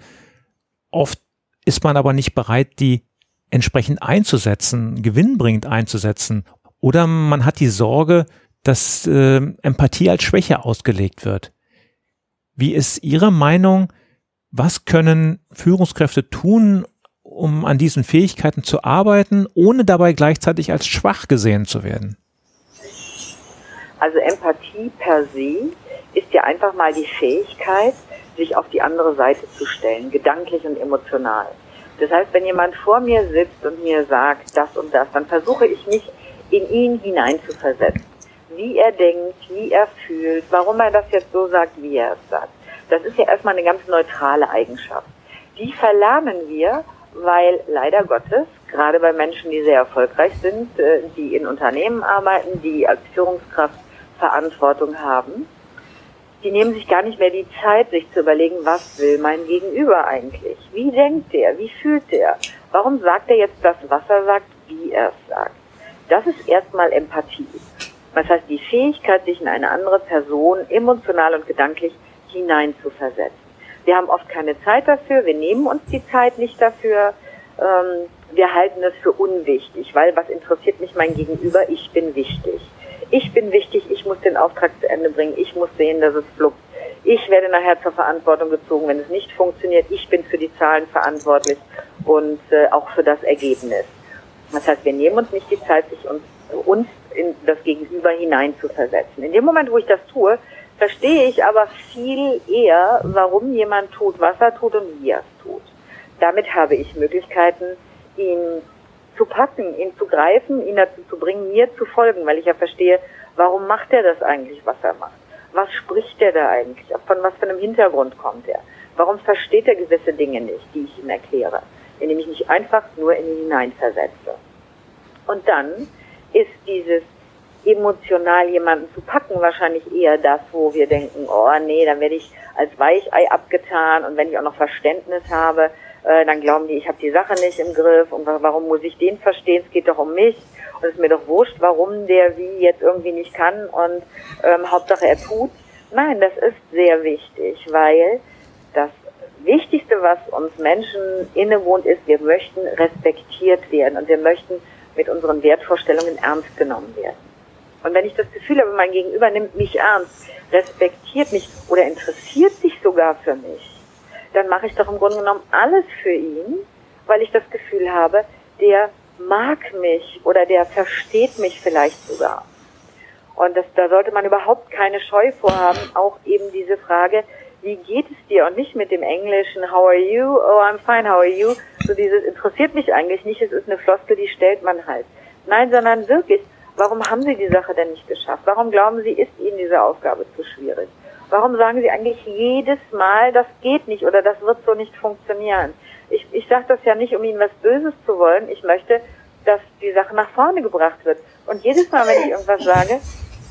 Oft ist man aber nicht bereit, die entsprechend einzusetzen, gewinnbringend einzusetzen. Oder man hat die Sorge, dass äh, Empathie als Schwäche ausgelegt wird. Wie ist Ihre Meinung? Was können Führungskräfte tun, um an diesen Fähigkeiten zu arbeiten, ohne dabei gleichzeitig als schwach gesehen zu werden? Also Empathie per se ist ja einfach mal die Fähigkeit, sich auf die andere Seite zu stellen, gedanklich und emotional. Das heißt, wenn jemand vor mir sitzt und mir sagt das und das, dann versuche ich mich in ihn hineinzuversetzen. Wie er denkt, wie er fühlt, warum er das jetzt so sagt, wie er es sagt. Das ist ja erstmal eine ganz neutrale Eigenschaft. Die verlernen wir weil leider Gottes, gerade bei Menschen, die sehr erfolgreich sind, äh, die in Unternehmen arbeiten, die als Führungskraft Verantwortung haben, die nehmen sich gar nicht mehr die Zeit, sich zu überlegen, was will mein Gegenüber eigentlich? Wie denkt der? Wie fühlt der? Warum sagt er jetzt das, was er sagt, wie er es sagt? Das ist erstmal Empathie. Das heißt, die Fähigkeit, sich in eine andere Person emotional und gedanklich hineinzuversetzen. Wir haben oft keine Zeit dafür, wir nehmen uns die Zeit nicht dafür. Ähm, wir halten es für unwichtig, weil was interessiert mich mein Gegenüber? Ich bin wichtig. Ich bin wichtig, ich muss den Auftrag zu Ende bringen, ich muss sehen, dass es fluppt. Ich werde nachher zur Verantwortung gezogen, wenn es nicht funktioniert. Ich bin für die Zahlen verantwortlich und äh, auch für das Ergebnis. Das heißt, wir nehmen uns nicht die Zeit, sich uns, uns in das Gegenüber hinein zu versetzen. In dem Moment, wo ich das tue, verstehe ich aber viel eher, warum jemand tut, was er tut und wie er es tut. Damit habe ich Möglichkeiten, ihn zu packen, ihn zu greifen, ihn dazu zu bringen, mir zu folgen, weil ich ja verstehe, warum macht er das eigentlich, was er macht? Was spricht er da eigentlich? Von was für einem Hintergrund kommt er? Warum versteht er gewisse Dinge nicht, die ich ihm erkläre? Indem ich mich einfach nur in ihn hineinversetze. Und dann ist dieses emotional jemanden zu packen wahrscheinlich eher das, wo wir denken, oh nee, dann werde ich als Weichei abgetan und wenn ich auch noch Verständnis habe, äh, dann glauben die, ich habe die Sache nicht im Griff und warum muss ich den verstehen? Es geht doch um mich und es ist mir doch wurscht, warum der wie jetzt irgendwie nicht kann und ähm, Hauptsache er tut. Nein, das ist sehr wichtig, weil das Wichtigste, was uns Menschen innewohnt, ist, wir möchten respektiert werden und wir möchten mit unseren Wertvorstellungen ernst genommen werden. Und wenn ich das Gefühl habe, mein Gegenüber nimmt mich ernst, respektiert mich oder interessiert sich sogar für mich, dann mache ich doch im Grunde genommen alles für ihn, weil ich das Gefühl habe, der mag mich oder der versteht mich vielleicht sogar. Und das, da sollte man überhaupt keine Scheu vorhaben, auch eben diese Frage, wie geht es dir? Und nicht mit dem Englischen, how are you? Oh, I'm fine, how are you? So dieses interessiert mich eigentlich nicht, es ist eine Floskel, die stellt man halt. Nein, sondern wirklich, warum haben Sie die Sache denn nicht geschafft? Warum glauben Sie, ist Ihnen diese Aufgabe zu schwierig? Warum sagen Sie eigentlich jedes Mal, das geht nicht oder das wird so nicht funktionieren? Ich, ich sage das ja nicht, um Ihnen was Böses zu wollen. Ich möchte, dass die Sache nach vorne gebracht wird. Und jedes Mal, wenn ich irgendwas sage,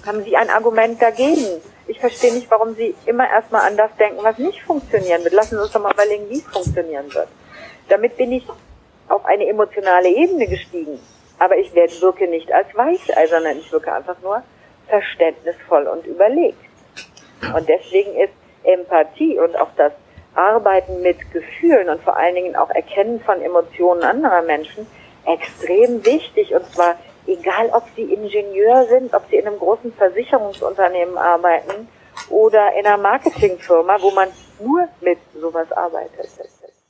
haben Sie ein Argument dagegen. Ich verstehe nicht, warum Sie immer erstmal an das denken, was nicht funktionieren wird. Lassen Sie uns doch mal überlegen, wie es funktionieren wird. Damit bin ich auf eine emotionale Ebene gestiegen. Aber ich wirke nicht als Weichei, sondern ich wirke einfach nur verständnisvoll und überlegt. Und deswegen ist Empathie und auch das Arbeiten mit Gefühlen und vor allen Dingen auch Erkennen von Emotionen anderer Menschen extrem wichtig. Und zwar egal, ob sie Ingenieur sind, ob sie in einem großen Versicherungsunternehmen arbeiten oder in einer Marketingfirma, wo man nur mit sowas arbeitet.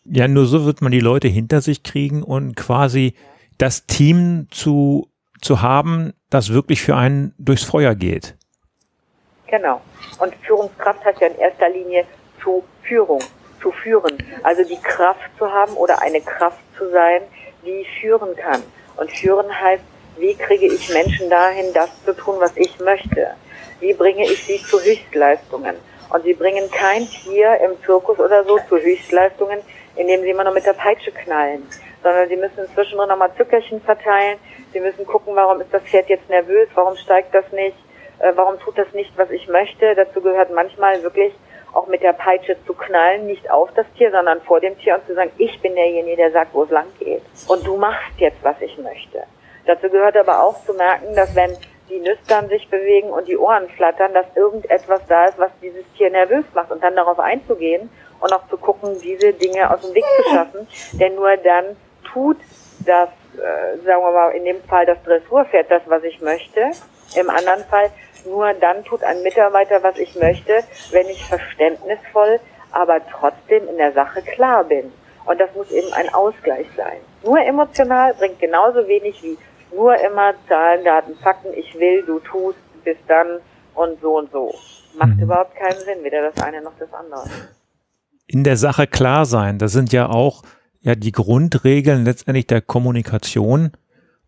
Ja, nur so wird man die Leute hinter sich kriegen und quasi das Team zu, zu haben, das wirklich für einen durchs Feuer geht. Genau. Und Führungskraft heißt ja in erster Linie zu Führung, zu führen. Also die Kraft zu haben oder eine Kraft zu sein, die führen kann. Und führen heißt, wie kriege ich Menschen dahin, das zu tun, was ich möchte? Wie bringe ich sie zu Höchstleistungen? Und sie bringen kein Tier im Zirkus oder so zu Höchstleistungen, indem sie immer nur mit der Peitsche knallen, sondern sie müssen zwischendrin nochmal Zuckerchen verteilen. Sie müssen gucken, warum ist das Pferd jetzt nervös, warum steigt das nicht? Äh, warum tut das nicht, was ich möchte. Dazu gehört manchmal wirklich auch mit der Peitsche zu knallen, nicht auf das Tier, sondern vor dem Tier und zu sagen, ich bin derjenige, der sagt, wo es lang geht. Und du machst jetzt, was ich möchte. Dazu gehört aber auch zu merken, dass wenn die Nüstern sich bewegen und die Ohren flattern, dass irgendetwas da ist, was dieses Tier nervös macht und dann darauf einzugehen und auch zu gucken, diese Dinge aus dem Weg zu schaffen. Denn nur dann tut das, äh, sagen wir mal, in dem Fall das Dressurpferd das, was ich möchte. Im anderen Fall nur dann tut ein Mitarbeiter, was ich möchte, wenn ich verständnisvoll, aber trotzdem in der Sache klar bin. Und das muss eben ein Ausgleich sein. Nur emotional bringt genauso wenig wie nur immer Zahlen, Daten, Fakten, ich will, du tust, bis dann und so und so. Macht mhm. überhaupt keinen Sinn, weder das eine noch das andere. In der Sache klar sein, das sind ja auch ja die Grundregeln letztendlich der Kommunikation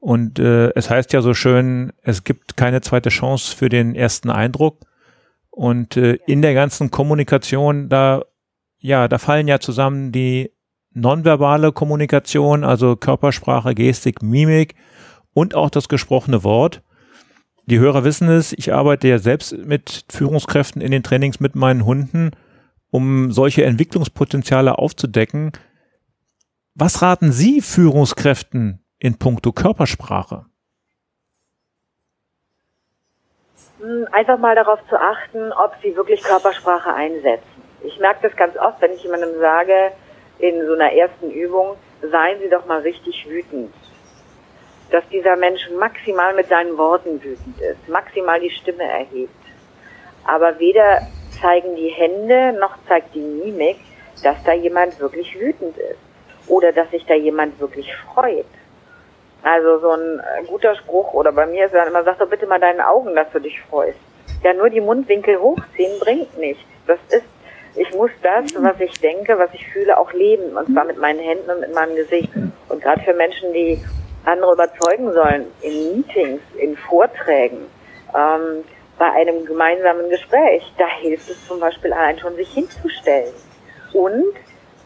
und äh, es heißt ja so schön, es gibt keine zweite Chance für den ersten Eindruck. Und äh, in der ganzen Kommunikation, da, ja, da fallen ja zusammen die nonverbale Kommunikation, also Körpersprache, Gestik, Mimik und auch das gesprochene Wort. Die Hörer wissen es, ich arbeite ja selbst mit Führungskräften in den Trainings mit meinen Hunden, um solche Entwicklungspotenziale aufzudecken. Was raten Sie Führungskräften in puncto Körpersprache? Hm, einfach mal darauf zu achten, ob sie wirklich Körpersprache einsetzen. Ich merke das ganz oft, wenn ich jemandem sage, in so einer ersten Übung, seien Sie doch mal richtig wütend. Dass dieser Mensch maximal mit seinen Worten wütend ist, maximal die Stimme erhebt. Aber weder zeigen die Hände noch zeigt die Mimik, dass da jemand wirklich wütend ist. Oder dass sich da jemand wirklich freut. Also so ein äh, guter Spruch oder bei mir ist dann immer, sag doch bitte mal deinen Augen, dass du dich freust. Ja, nur die Mundwinkel hochziehen bringt nichts. Das ist, ich muss das, was ich denke, was ich fühle, auch leben. Und zwar mit meinen Händen und mit meinem Gesicht. Und gerade für Menschen, die andere überzeugen sollen, in Meetings, in Vorträgen, ähm, bei einem gemeinsamen Gespräch, da hilft es zum Beispiel allein schon, sich hinzustellen. Und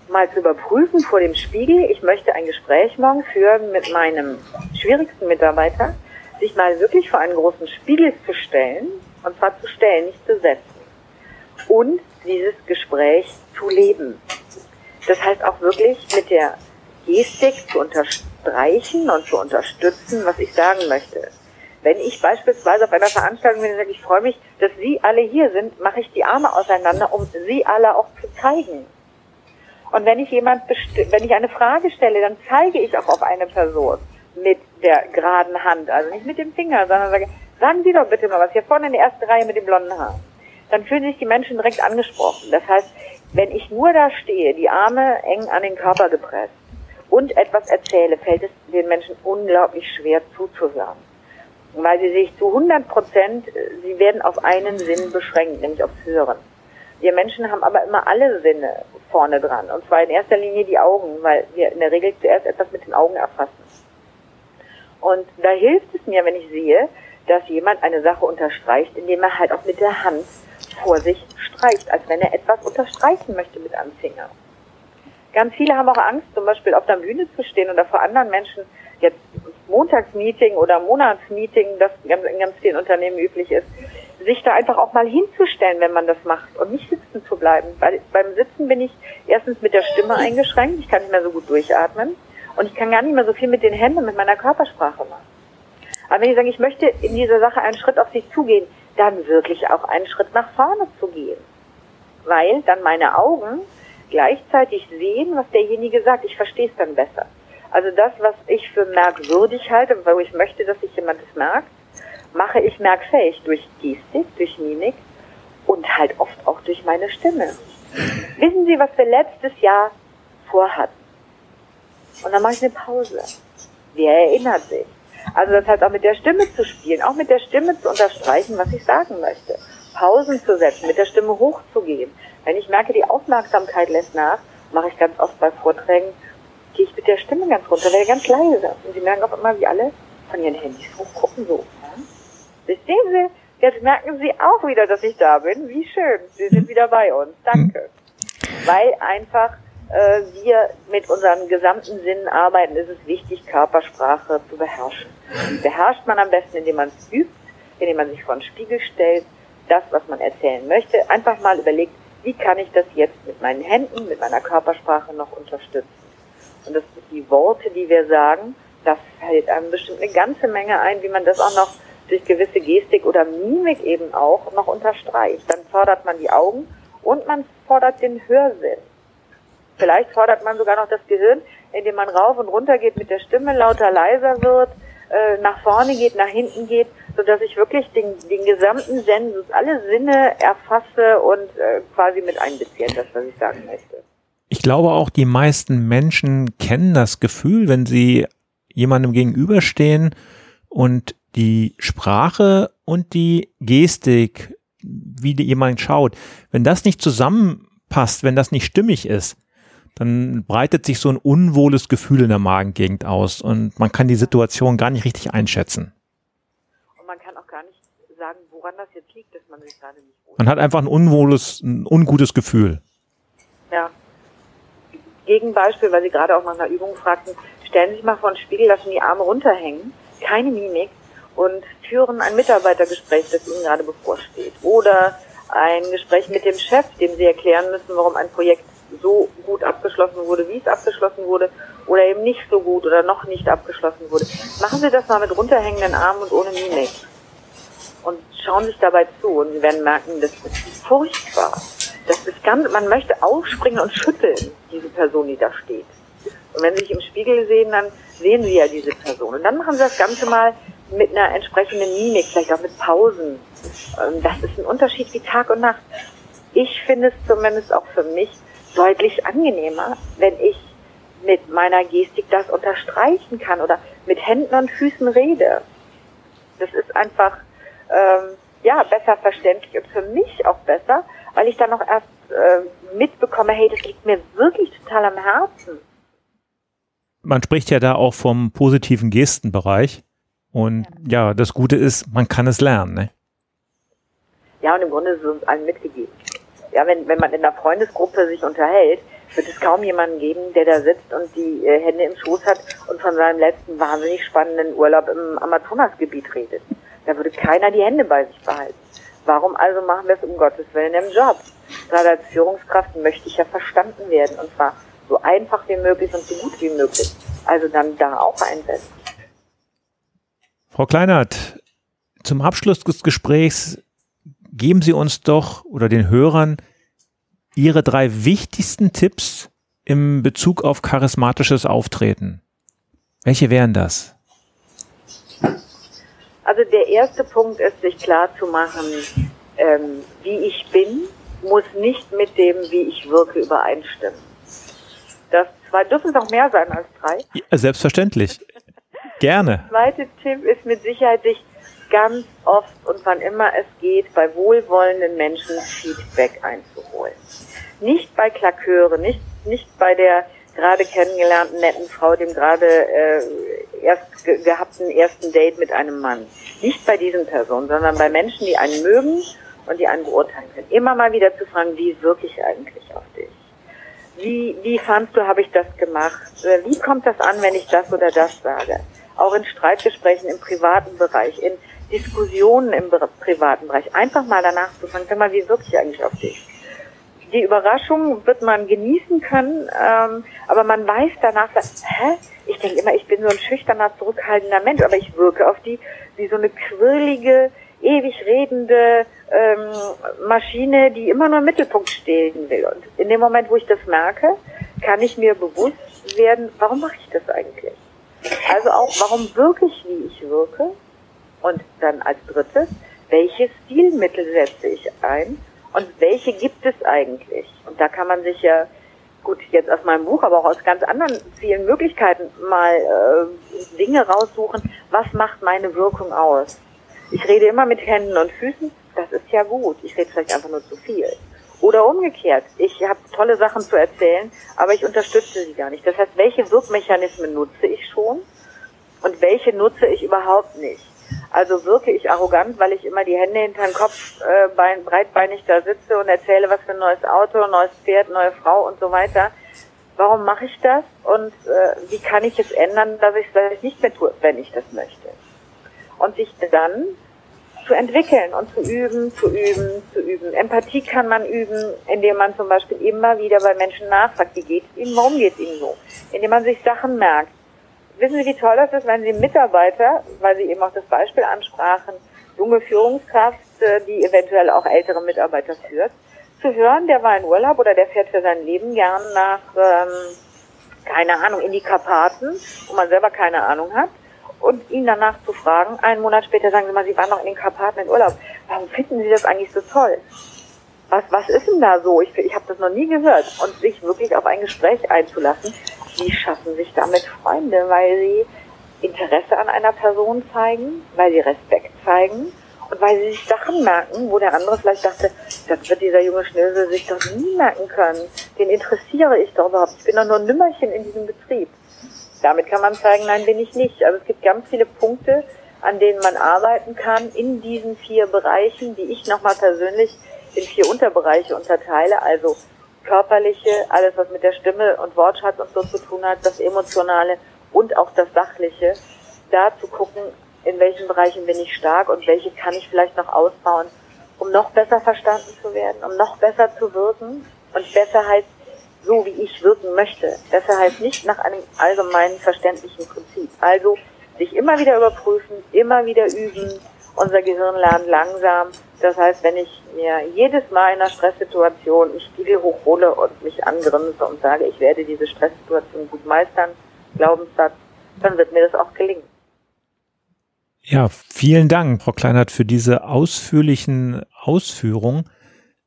mal zu überprüfen vor dem Spiegel, ich möchte ein Gespräch morgen führen mit meinem schwierigsten Mitarbeiter, sich mal wirklich vor einen großen Spiegel zu stellen, und zwar zu stellen, nicht zu setzen. Und dieses Gespräch zu leben. Das heißt auch wirklich mit der Gestik zu unterstreichen und zu unterstützen, was ich sagen möchte. Wenn ich beispielsweise auf einer Veranstaltung bin und sage, ich freue mich, dass Sie alle hier sind, mache ich die Arme auseinander, um Sie alle auch zu zeigen. Und wenn ich jemand, wenn ich eine Frage stelle, dann zeige ich auch auf eine Person mit der geraden Hand, also nicht mit dem Finger, sondern sage, sagen Sie doch bitte mal was, hier vorne in der ersten Reihe mit dem blonden Haar. Dann fühlen sich die Menschen direkt angesprochen. Das heißt, wenn ich nur da stehe, die Arme eng an den Körper gepresst und etwas erzähle, fällt es den Menschen unglaublich schwer zuzuhören. Weil sie sich zu 100 Prozent, sie werden auf einen Sinn beschränkt, nämlich aufs Hören. Wir Menschen haben aber immer alle Sinne vorne dran. Und zwar in erster Linie die Augen, weil wir in der Regel zuerst etwas mit den Augen erfassen. Und da hilft es mir, wenn ich sehe, dass jemand eine Sache unterstreicht, indem er halt auch mit der Hand vor sich streicht, als wenn er etwas unterstreichen möchte mit einem Finger. Ganz viele haben auch Angst, zum Beispiel auf der Bühne zu stehen oder vor anderen Menschen jetzt Montagsmeeting oder Monatsmeeting, das in ganz vielen Unternehmen üblich ist, sich da einfach auch mal hinzustellen, wenn man das macht und nicht sitzen zu bleiben. Weil beim Sitzen bin ich erstens mit der Stimme eingeschränkt, ich kann nicht mehr so gut durchatmen und ich kann gar nicht mehr so viel mit den Händen, mit meiner Körpersprache machen. Aber wenn ich sage, ich möchte in dieser Sache einen Schritt auf sich zugehen, dann wirklich auch einen Schritt nach vorne zu gehen. Weil dann meine Augen gleichzeitig sehen, was derjenige sagt. Ich verstehe es dann besser. Also das, was ich für merkwürdig halte, wo ich möchte, dass sich jemand das merkt, mache ich merkfähig durch Gestik, durch Mimik und halt oft auch durch meine Stimme. Wissen Sie, was wir letztes Jahr vorhatten? Und dann mache ich eine Pause. Wer erinnert sich? Also das heißt auch mit der Stimme zu spielen, auch mit der Stimme zu unterstreichen, was ich sagen möchte. Pausen zu setzen, mit der Stimme hochzugehen. Wenn ich merke, die Aufmerksamkeit lässt nach, mache ich ganz oft bei Vorträgen, gehe ich mit der Stimme ganz runter, werde ganz leise. Und Sie merken auf einmal, wie alle von ihren Handys hochgucken, so. Das sehen Sie, jetzt merken Sie auch wieder, dass ich da bin. Wie schön. Sie sind wieder bei uns. Danke. Weil einfach äh, wir mit unseren gesamten Sinnen arbeiten, ist es wichtig, Körpersprache zu beherrschen. Die beherrscht man am besten, indem man es übt, indem man sich vor den Spiegel stellt, das, was man erzählen möchte, einfach mal überlegt, wie kann ich das jetzt mit meinen Händen, mit meiner Körpersprache noch unterstützen. Und das sind die Worte, die wir sagen, das fällt einem bestimmt eine ganze Menge ein, wie man das auch noch durch gewisse Gestik oder Mimik eben auch noch unterstreicht. Dann fordert man die Augen und man fordert den Hörsinn. Vielleicht fordert man sogar noch das Gehirn, indem man rauf und runter geht mit der Stimme, lauter, leiser wird, äh, nach vorne geht, nach hinten geht, so dass ich wirklich den, den gesamten Sensus, alle Sinne erfasse und äh, quasi mit einbeziehe, das, was ich sagen möchte. Ich glaube auch, die meisten Menschen kennen das Gefühl, wenn sie jemandem gegenüberstehen und die Sprache und die Gestik, wie jemand schaut, wenn das nicht zusammenpasst, wenn das nicht stimmig ist, dann breitet sich so ein unwohles Gefühl in der Magengegend aus und man kann die Situation gar nicht richtig einschätzen. Und man kann auch gar nicht sagen, woran das jetzt liegt, dass man sich gerade nicht wohl. Man hat einfach ein unwohles, ein ungutes Gefühl. Ja. Gegenbeispiel, weil Sie gerade auch nach einer Übung fragten, stellen Sie sich mal vor den Spiegel, lassen die Arme runterhängen, keine Mimik, und führen ein Mitarbeitergespräch, das Ihnen gerade bevorsteht. Oder ein Gespräch mit dem Chef, dem Sie erklären müssen, warum ein Projekt so gut abgeschlossen wurde, wie es abgeschlossen wurde, oder eben nicht so gut oder noch nicht abgeschlossen wurde. Machen Sie das mal mit runterhängenden Armen und ohne Mimik. Und schauen sich dabei zu und Sie werden merken, das ist furchtbar. Das ist ganz, man möchte aufspringen und schütteln, diese Person, die da steht. Und wenn Sie sich im Spiegel sehen, dann sehen Sie ja diese Person. Und dann machen Sie das Ganze mal mit einer entsprechenden Mimik, vielleicht auch mit Pausen. Ähm, das ist ein Unterschied wie Tag und Nacht. Ich finde es zumindest auch für mich deutlich angenehmer, wenn ich mit meiner Gestik das unterstreichen kann oder mit Händen und Füßen rede. Das ist einfach ähm, ja besser verständlich und für mich auch besser, weil ich dann noch erst äh, mitbekomme, hey, das liegt mir wirklich total am Herzen. Man spricht ja da auch vom positiven Gestenbereich. Und ja, ja das Gute ist, man kann es lernen. Ne? Ja, und im Grunde ist es uns allen mitgegeben. Ja, wenn, wenn man in einer Freundesgruppe sich unterhält, wird es kaum jemanden geben, der da sitzt und die äh, Hände im Schoß hat und von seinem letzten wahnsinnig spannenden Urlaub im Amazonasgebiet redet. Da würde keiner die Hände bei sich behalten. Warum also machen wir es um Gottes Willen im Job? Gerade als Führungskraft möchte ich ja verstanden werden und zwar so einfach wie möglich und so gut wie möglich. Also dann da auch einsetzen. Frau Kleinert, zum Abschluss des Gesprächs geben Sie uns doch oder den Hörern Ihre drei wichtigsten Tipps im Bezug auf charismatisches Auftreten. Welche wären das? Also der erste Punkt ist, sich klar zu machen, ähm, wie ich bin, muss nicht mit dem, wie ich wirke, übereinstimmen. Das zwei dürfen es auch mehr sein als drei. Ja, selbstverständlich. Gerne. Zweite Tipp ist mit Sicherheit, sich ganz oft und wann immer es geht, bei wohlwollenden Menschen Feedback einzuholen. Nicht bei Klaköre, nicht, nicht bei der gerade kennengelernten netten Frau, dem gerade äh, erst ge gehabten ersten Date mit einem Mann. Nicht bei diesen Personen, sondern bei Menschen, die einen mögen und die einen beurteilen können. Immer mal wieder zu fragen, wie wirke ich eigentlich auf dich? Wie, wie fandst du, habe ich das gemacht? Wie kommt das an, wenn ich das oder das sage? Auch in Streitgesprächen im privaten Bereich, in Diskussionen im privaten Bereich. Einfach mal danach zu fragen, sag mal, wie wirke ich eigentlich auf dich? Die Überraschung wird man genießen können, ähm, aber man weiß danach, hä? Ich denke immer, ich bin so ein schüchterner, zurückhaltender Mensch, aber ich wirke auf die wie so eine quirlige, ewig redende ähm, Maschine, die immer nur im Mittelpunkt stehen will. Und in dem Moment, wo ich das merke, kann ich mir bewusst werden, warum mache ich das eigentlich? Also auch, warum wirke ich, wie ich wirke? Und dann als drittes, welche Stilmittel setze ich ein und welche gibt es eigentlich? Und da kann man sich ja, gut, jetzt aus meinem Buch, aber auch aus ganz anderen vielen Möglichkeiten mal äh, Dinge raussuchen, was macht meine Wirkung aus? Ich rede immer mit Händen und Füßen, das ist ja gut. Ich rede vielleicht einfach nur zu viel. Oder umgekehrt, ich habe tolle Sachen zu erzählen, aber ich unterstütze sie gar nicht. Das heißt, welche Wirkmechanismen nutze ich schon und welche nutze ich überhaupt nicht? Also wirke ich arrogant, weil ich immer die Hände hinter den Kopf äh, bein, breitbeinig da sitze und erzähle, was für ein neues Auto, neues Pferd, neue Frau und so weiter. Warum mache ich das und äh, wie kann ich es ändern, dass ich es nicht mehr tue, wenn ich das möchte? Und sich dann zu entwickeln und zu üben, zu üben, zu üben. Empathie kann man üben, indem man zum Beispiel immer wieder bei Menschen nachfragt, wie geht es ihnen, warum geht es ihnen so? Indem man sich Sachen merkt. Wissen Sie, wie toll das ist, wenn Sie Mitarbeiter, weil Sie eben auch das Beispiel ansprachen, junge Führungskraft, äh, die eventuell auch ältere Mitarbeiter führt, zu hören, der war in Urlaub oder der fährt für sein Leben gern nach, ähm, keine Ahnung, in die Karpaten, wo man selber keine Ahnung hat und ihn danach zu fragen, einen Monat später sagen Sie mal, Sie waren noch in den Karpaten in Urlaub. Warum finden Sie das eigentlich so toll? Was, was ist denn da so? Ich, ich habe das noch nie gehört. Und sich wirklich auf ein Gespräch einzulassen, die schaffen sich damit Freunde, weil sie Interesse an einer Person zeigen, weil sie Respekt zeigen und weil sie sich Sachen merken, wo der andere vielleicht dachte, das wird dieser junge Schnösel sich doch nie merken können. Den interessiere ich doch überhaupt. Ich bin doch nur ein Nümmerchen in diesem Betrieb. Damit kann man zeigen, nein, bin ich nicht. Also es gibt ganz viele Punkte, an denen man arbeiten kann in diesen vier Bereichen, die ich nochmal persönlich in vier Unterbereiche unterteile. Also körperliche, alles was mit der Stimme und Wortschatz und so zu tun hat, das emotionale und auch das sachliche. Da zu gucken, in welchen Bereichen bin ich stark und welche kann ich vielleicht noch ausbauen, um noch besser verstanden zu werden, um noch besser zu wirken. Und besser heißt so, wie ich wirken möchte. Besser heißt nicht nach einem allgemeinen verständlichen Prinzip. Also sich immer wieder überprüfen, immer wieder üben. Unser Gehirn lernt langsam. Das heißt, wenn ich mir jedes Mal in einer Stresssituation einen Spiegel hochhole und mich angrinse und sage, ich werde diese Stresssituation gut meistern, Glaubenssatz, dann wird mir das auch gelingen. Ja, vielen Dank, Frau Kleinert, für diese ausführlichen Ausführungen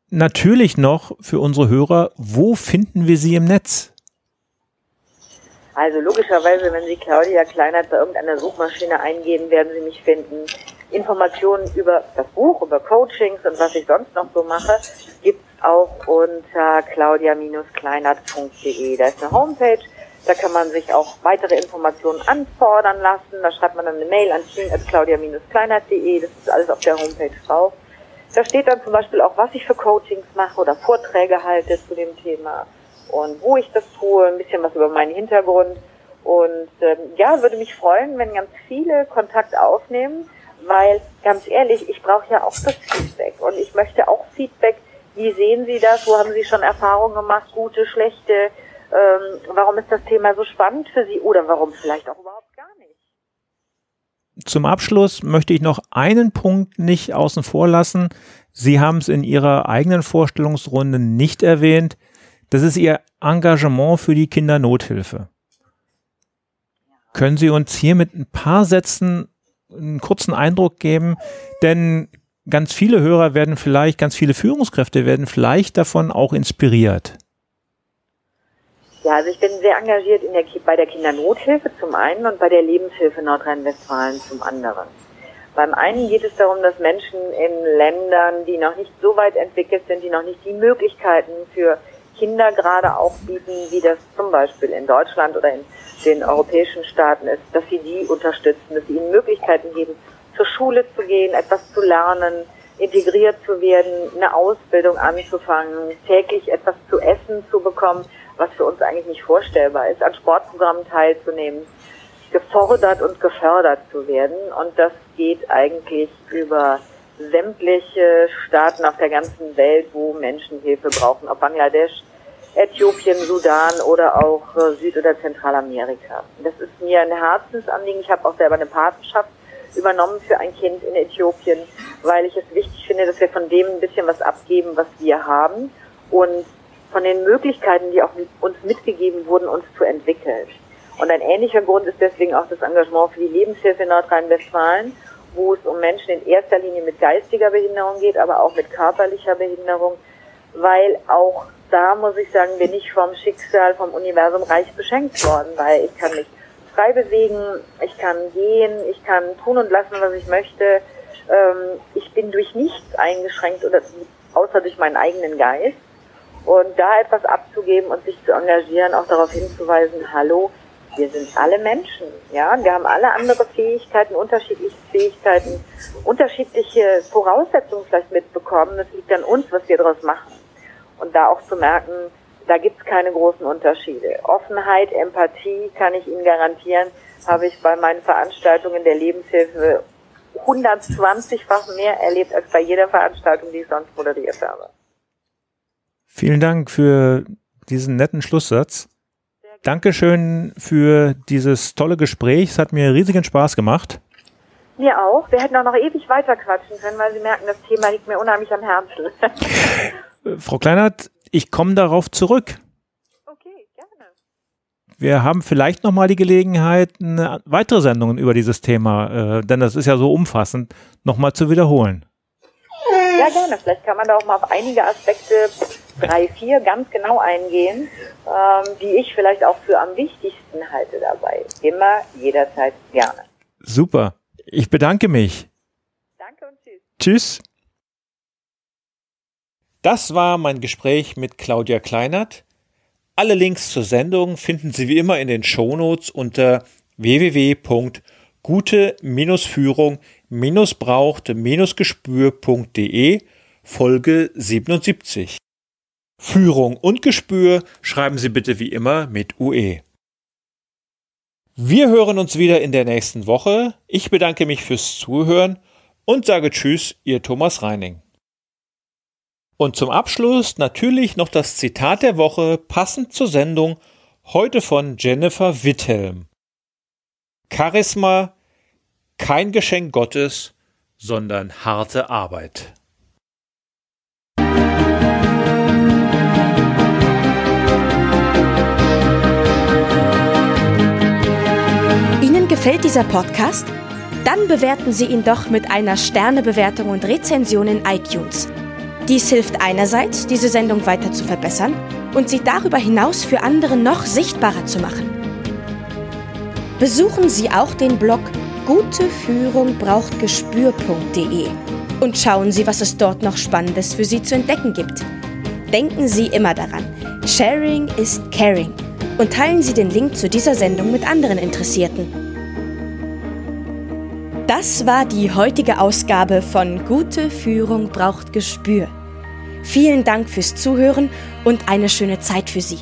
natürlich noch für unsere Hörer, wo finden wir Sie im Netz? Also logischerweise, wenn Sie Claudia Kleinert bei irgendeiner Suchmaschine eingeben, werden Sie mich finden. Informationen über das Buch, über Coachings und was ich sonst noch so mache, gibt's auch unter claudia-kleinert.de. Da ist eine Homepage, da kann man sich auch weitere Informationen anfordern lassen. Da schreibt man dann eine Mail an team.claudia-kleinert.de. Das ist alles auf der Homepage drauf. Da steht dann zum Beispiel auch, was ich für Coachings mache oder Vorträge halte zu dem Thema und wo ich das tue, ein bisschen was über meinen Hintergrund. Und ähm, ja, würde mich freuen, wenn ganz viele Kontakt aufnehmen, weil ganz ehrlich, ich brauche ja auch das Feedback und ich möchte auch Feedback. Wie sehen Sie das? Wo haben Sie schon Erfahrungen gemacht? Gute, schlechte? Ähm, warum ist das Thema so spannend für Sie oder warum vielleicht auch überhaupt? Zum Abschluss möchte ich noch einen Punkt nicht außen vor lassen. Sie haben es in Ihrer eigenen Vorstellungsrunde nicht erwähnt. Das ist Ihr Engagement für die Kindernothilfe. Können Sie uns hier mit ein paar Sätzen einen kurzen Eindruck geben? Denn ganz viele Hörer werden vielleicht, ganz viele Führungskräfte werden vielleicht davon auch inspiriert. Ja, also ich bin sehr engagiert in der, bei der Kindernothilfe zum einen und bei der Lebenshilfe Nordrhein-Westfalen zum anderen. Beim einen geht es darum, dass Menschen in Ländern, die noch nicht so weit entwickelt sind, die noch nicht die Möglichkeiten für Kinder gerade auch bieten, wie das zum Beispiel in Deutschland oder in den europäischen Staaten ist, dass sie die unterstützen, dass sie ihnen Möglichkeiten geben, zur Schule zu gehen, etwas zu lernen, integriert zu werden, eine Ausbildung anzufangen, täglich etwas zu essen zu bekommen, was für uns eigentlich nicht vorstellbar ist, an Sportprogrammen teilzunehmen, gefordert und gefördert zu werden. Und das geht eigentlich über sämtliche Staaten auf der ganzen Welt, wo Menschen Hilfe brauchen, ob Bangladesch, Äthiopien, Sudan oder auch äh, Süd- oder Zentralamerika. Das ist mir ein Herzensanliegen. Ich habe auch selber eine Patenschaft übernommen für ein Kind in Äthiopien, weil ich es wichtig finde, dass wir von dem ein bisschen was abgeben, was wir haben und von den Möglichkeiten, die auch uns mitgegeben wurden, uns zu entwickeln. Und ein ähnlicher Grund ist deswegen auch das Engagement für die Lebenshilfe in Nordrhein-Westfalen wo es um Menschen in erster Linie mit geistiger Behinderung geht, aber auch mit körperlicher Behinderung, weil auch da muss ich sagen, bin ich vom Schicksal, vom Universum reich beschenkt worden, weil ich kann mich frei bewegen, ich kann gehen, ich kann tun und lassen, was ich möchte. Ähm, ich bin durch nichts eingeschränkt oder außer durch meinen eigenen Geist. Und da etwas abzugeben und sich zu engagieren, auch darauf hinzuweisen, hallo, wir sind alle Menschen, ja, wir haben alle andere Fähigkeiten, unterschiedliche Fähigkeiten, unterschiedliche Voraussetzungen vielleicht mitbekommen. Es liegt an uns, was wir daraus machen. Und da auch zu merken, da gibt's keine großen Unterschiede. Offenheit, Empathie, kann ich Ihnen garantieren, habe ich bei meinen Veranstaltungen der Lebenshilfe 120-fach mehr erlebt als bei jeder Veranstaltung, die ich sonst moderiert habe. Vielen Dank für diesen netten Schlusssatz. Dankeschön für dieses tolle Gespräch. Es hat mir riesigen Spaß gemacht. Mir auch. Wir hätten auch noch ewig weiter quatschen können, weil Sie merken, das Thema liegt mir unheimlich am Herzen. Frau Kleinert, ich komme darauf zurück. Okay, gerne. Wir haben vielleicht noch mal die Gelegenheit, weitere Sendungen über dieses Thema, äh, denn das ist ja so umfassend, noch mal zu wiederholen. Ja, gerne. Vielleicht kann man da auch mal auf einige Aspekte, drei, vier, ganz genau eingehen, ähm, die ich vielleicht auch für am wichtigsten halte dabei. Immer, jederzeit, gerne. Super. Ich bedanke mich. Danke und tschüss. Tschüss. Das war mein Gespräch mit Claudia Kleinert. Alle Links zur Sendung finden Sie wie immer in den Shownotes unter www.gute-führung-braucht-gespür.de Folge 77. Führung und Gespür schreiben Sie bitte wie immer mit UE. Wir hören uns wieder in der nächsten Woche. Ich bedanke mich fürs Zuhören und sage Tschüss, Ihr Thomas Reining. Und zum Abschluss natürlich noch das Zitat der Woche, passend zur Sendung, heute von Jennifer Witthelm. Charisma, kein Geschenk Gottes, sondern harte Arbeit. Gefällt dieser Podcast? Dann bewerten Sie ihn doch mit einer Sternebewertung und Rezension in iTunes. Dies hilft einerseits, diese Sendung weiter zu verbessern und sie darüber hinaus für andere noch sichtbarer zu machen. Besuchen Sie auch den Blog guteführungbrauchtgespür.de und schauen Sie, was es dort noch Spannendes für Sie zu entdecken gibt. Denken Sie immer daran, Sharing ist Caring und teilen Sie den Link zu dieser Sendung mit anderen Interessierten. Das war die heutige Ausgabe von Gute Führung braucht Gespür. Vielen Dank fürs Zuhören und eine schöne Zeit für Sie.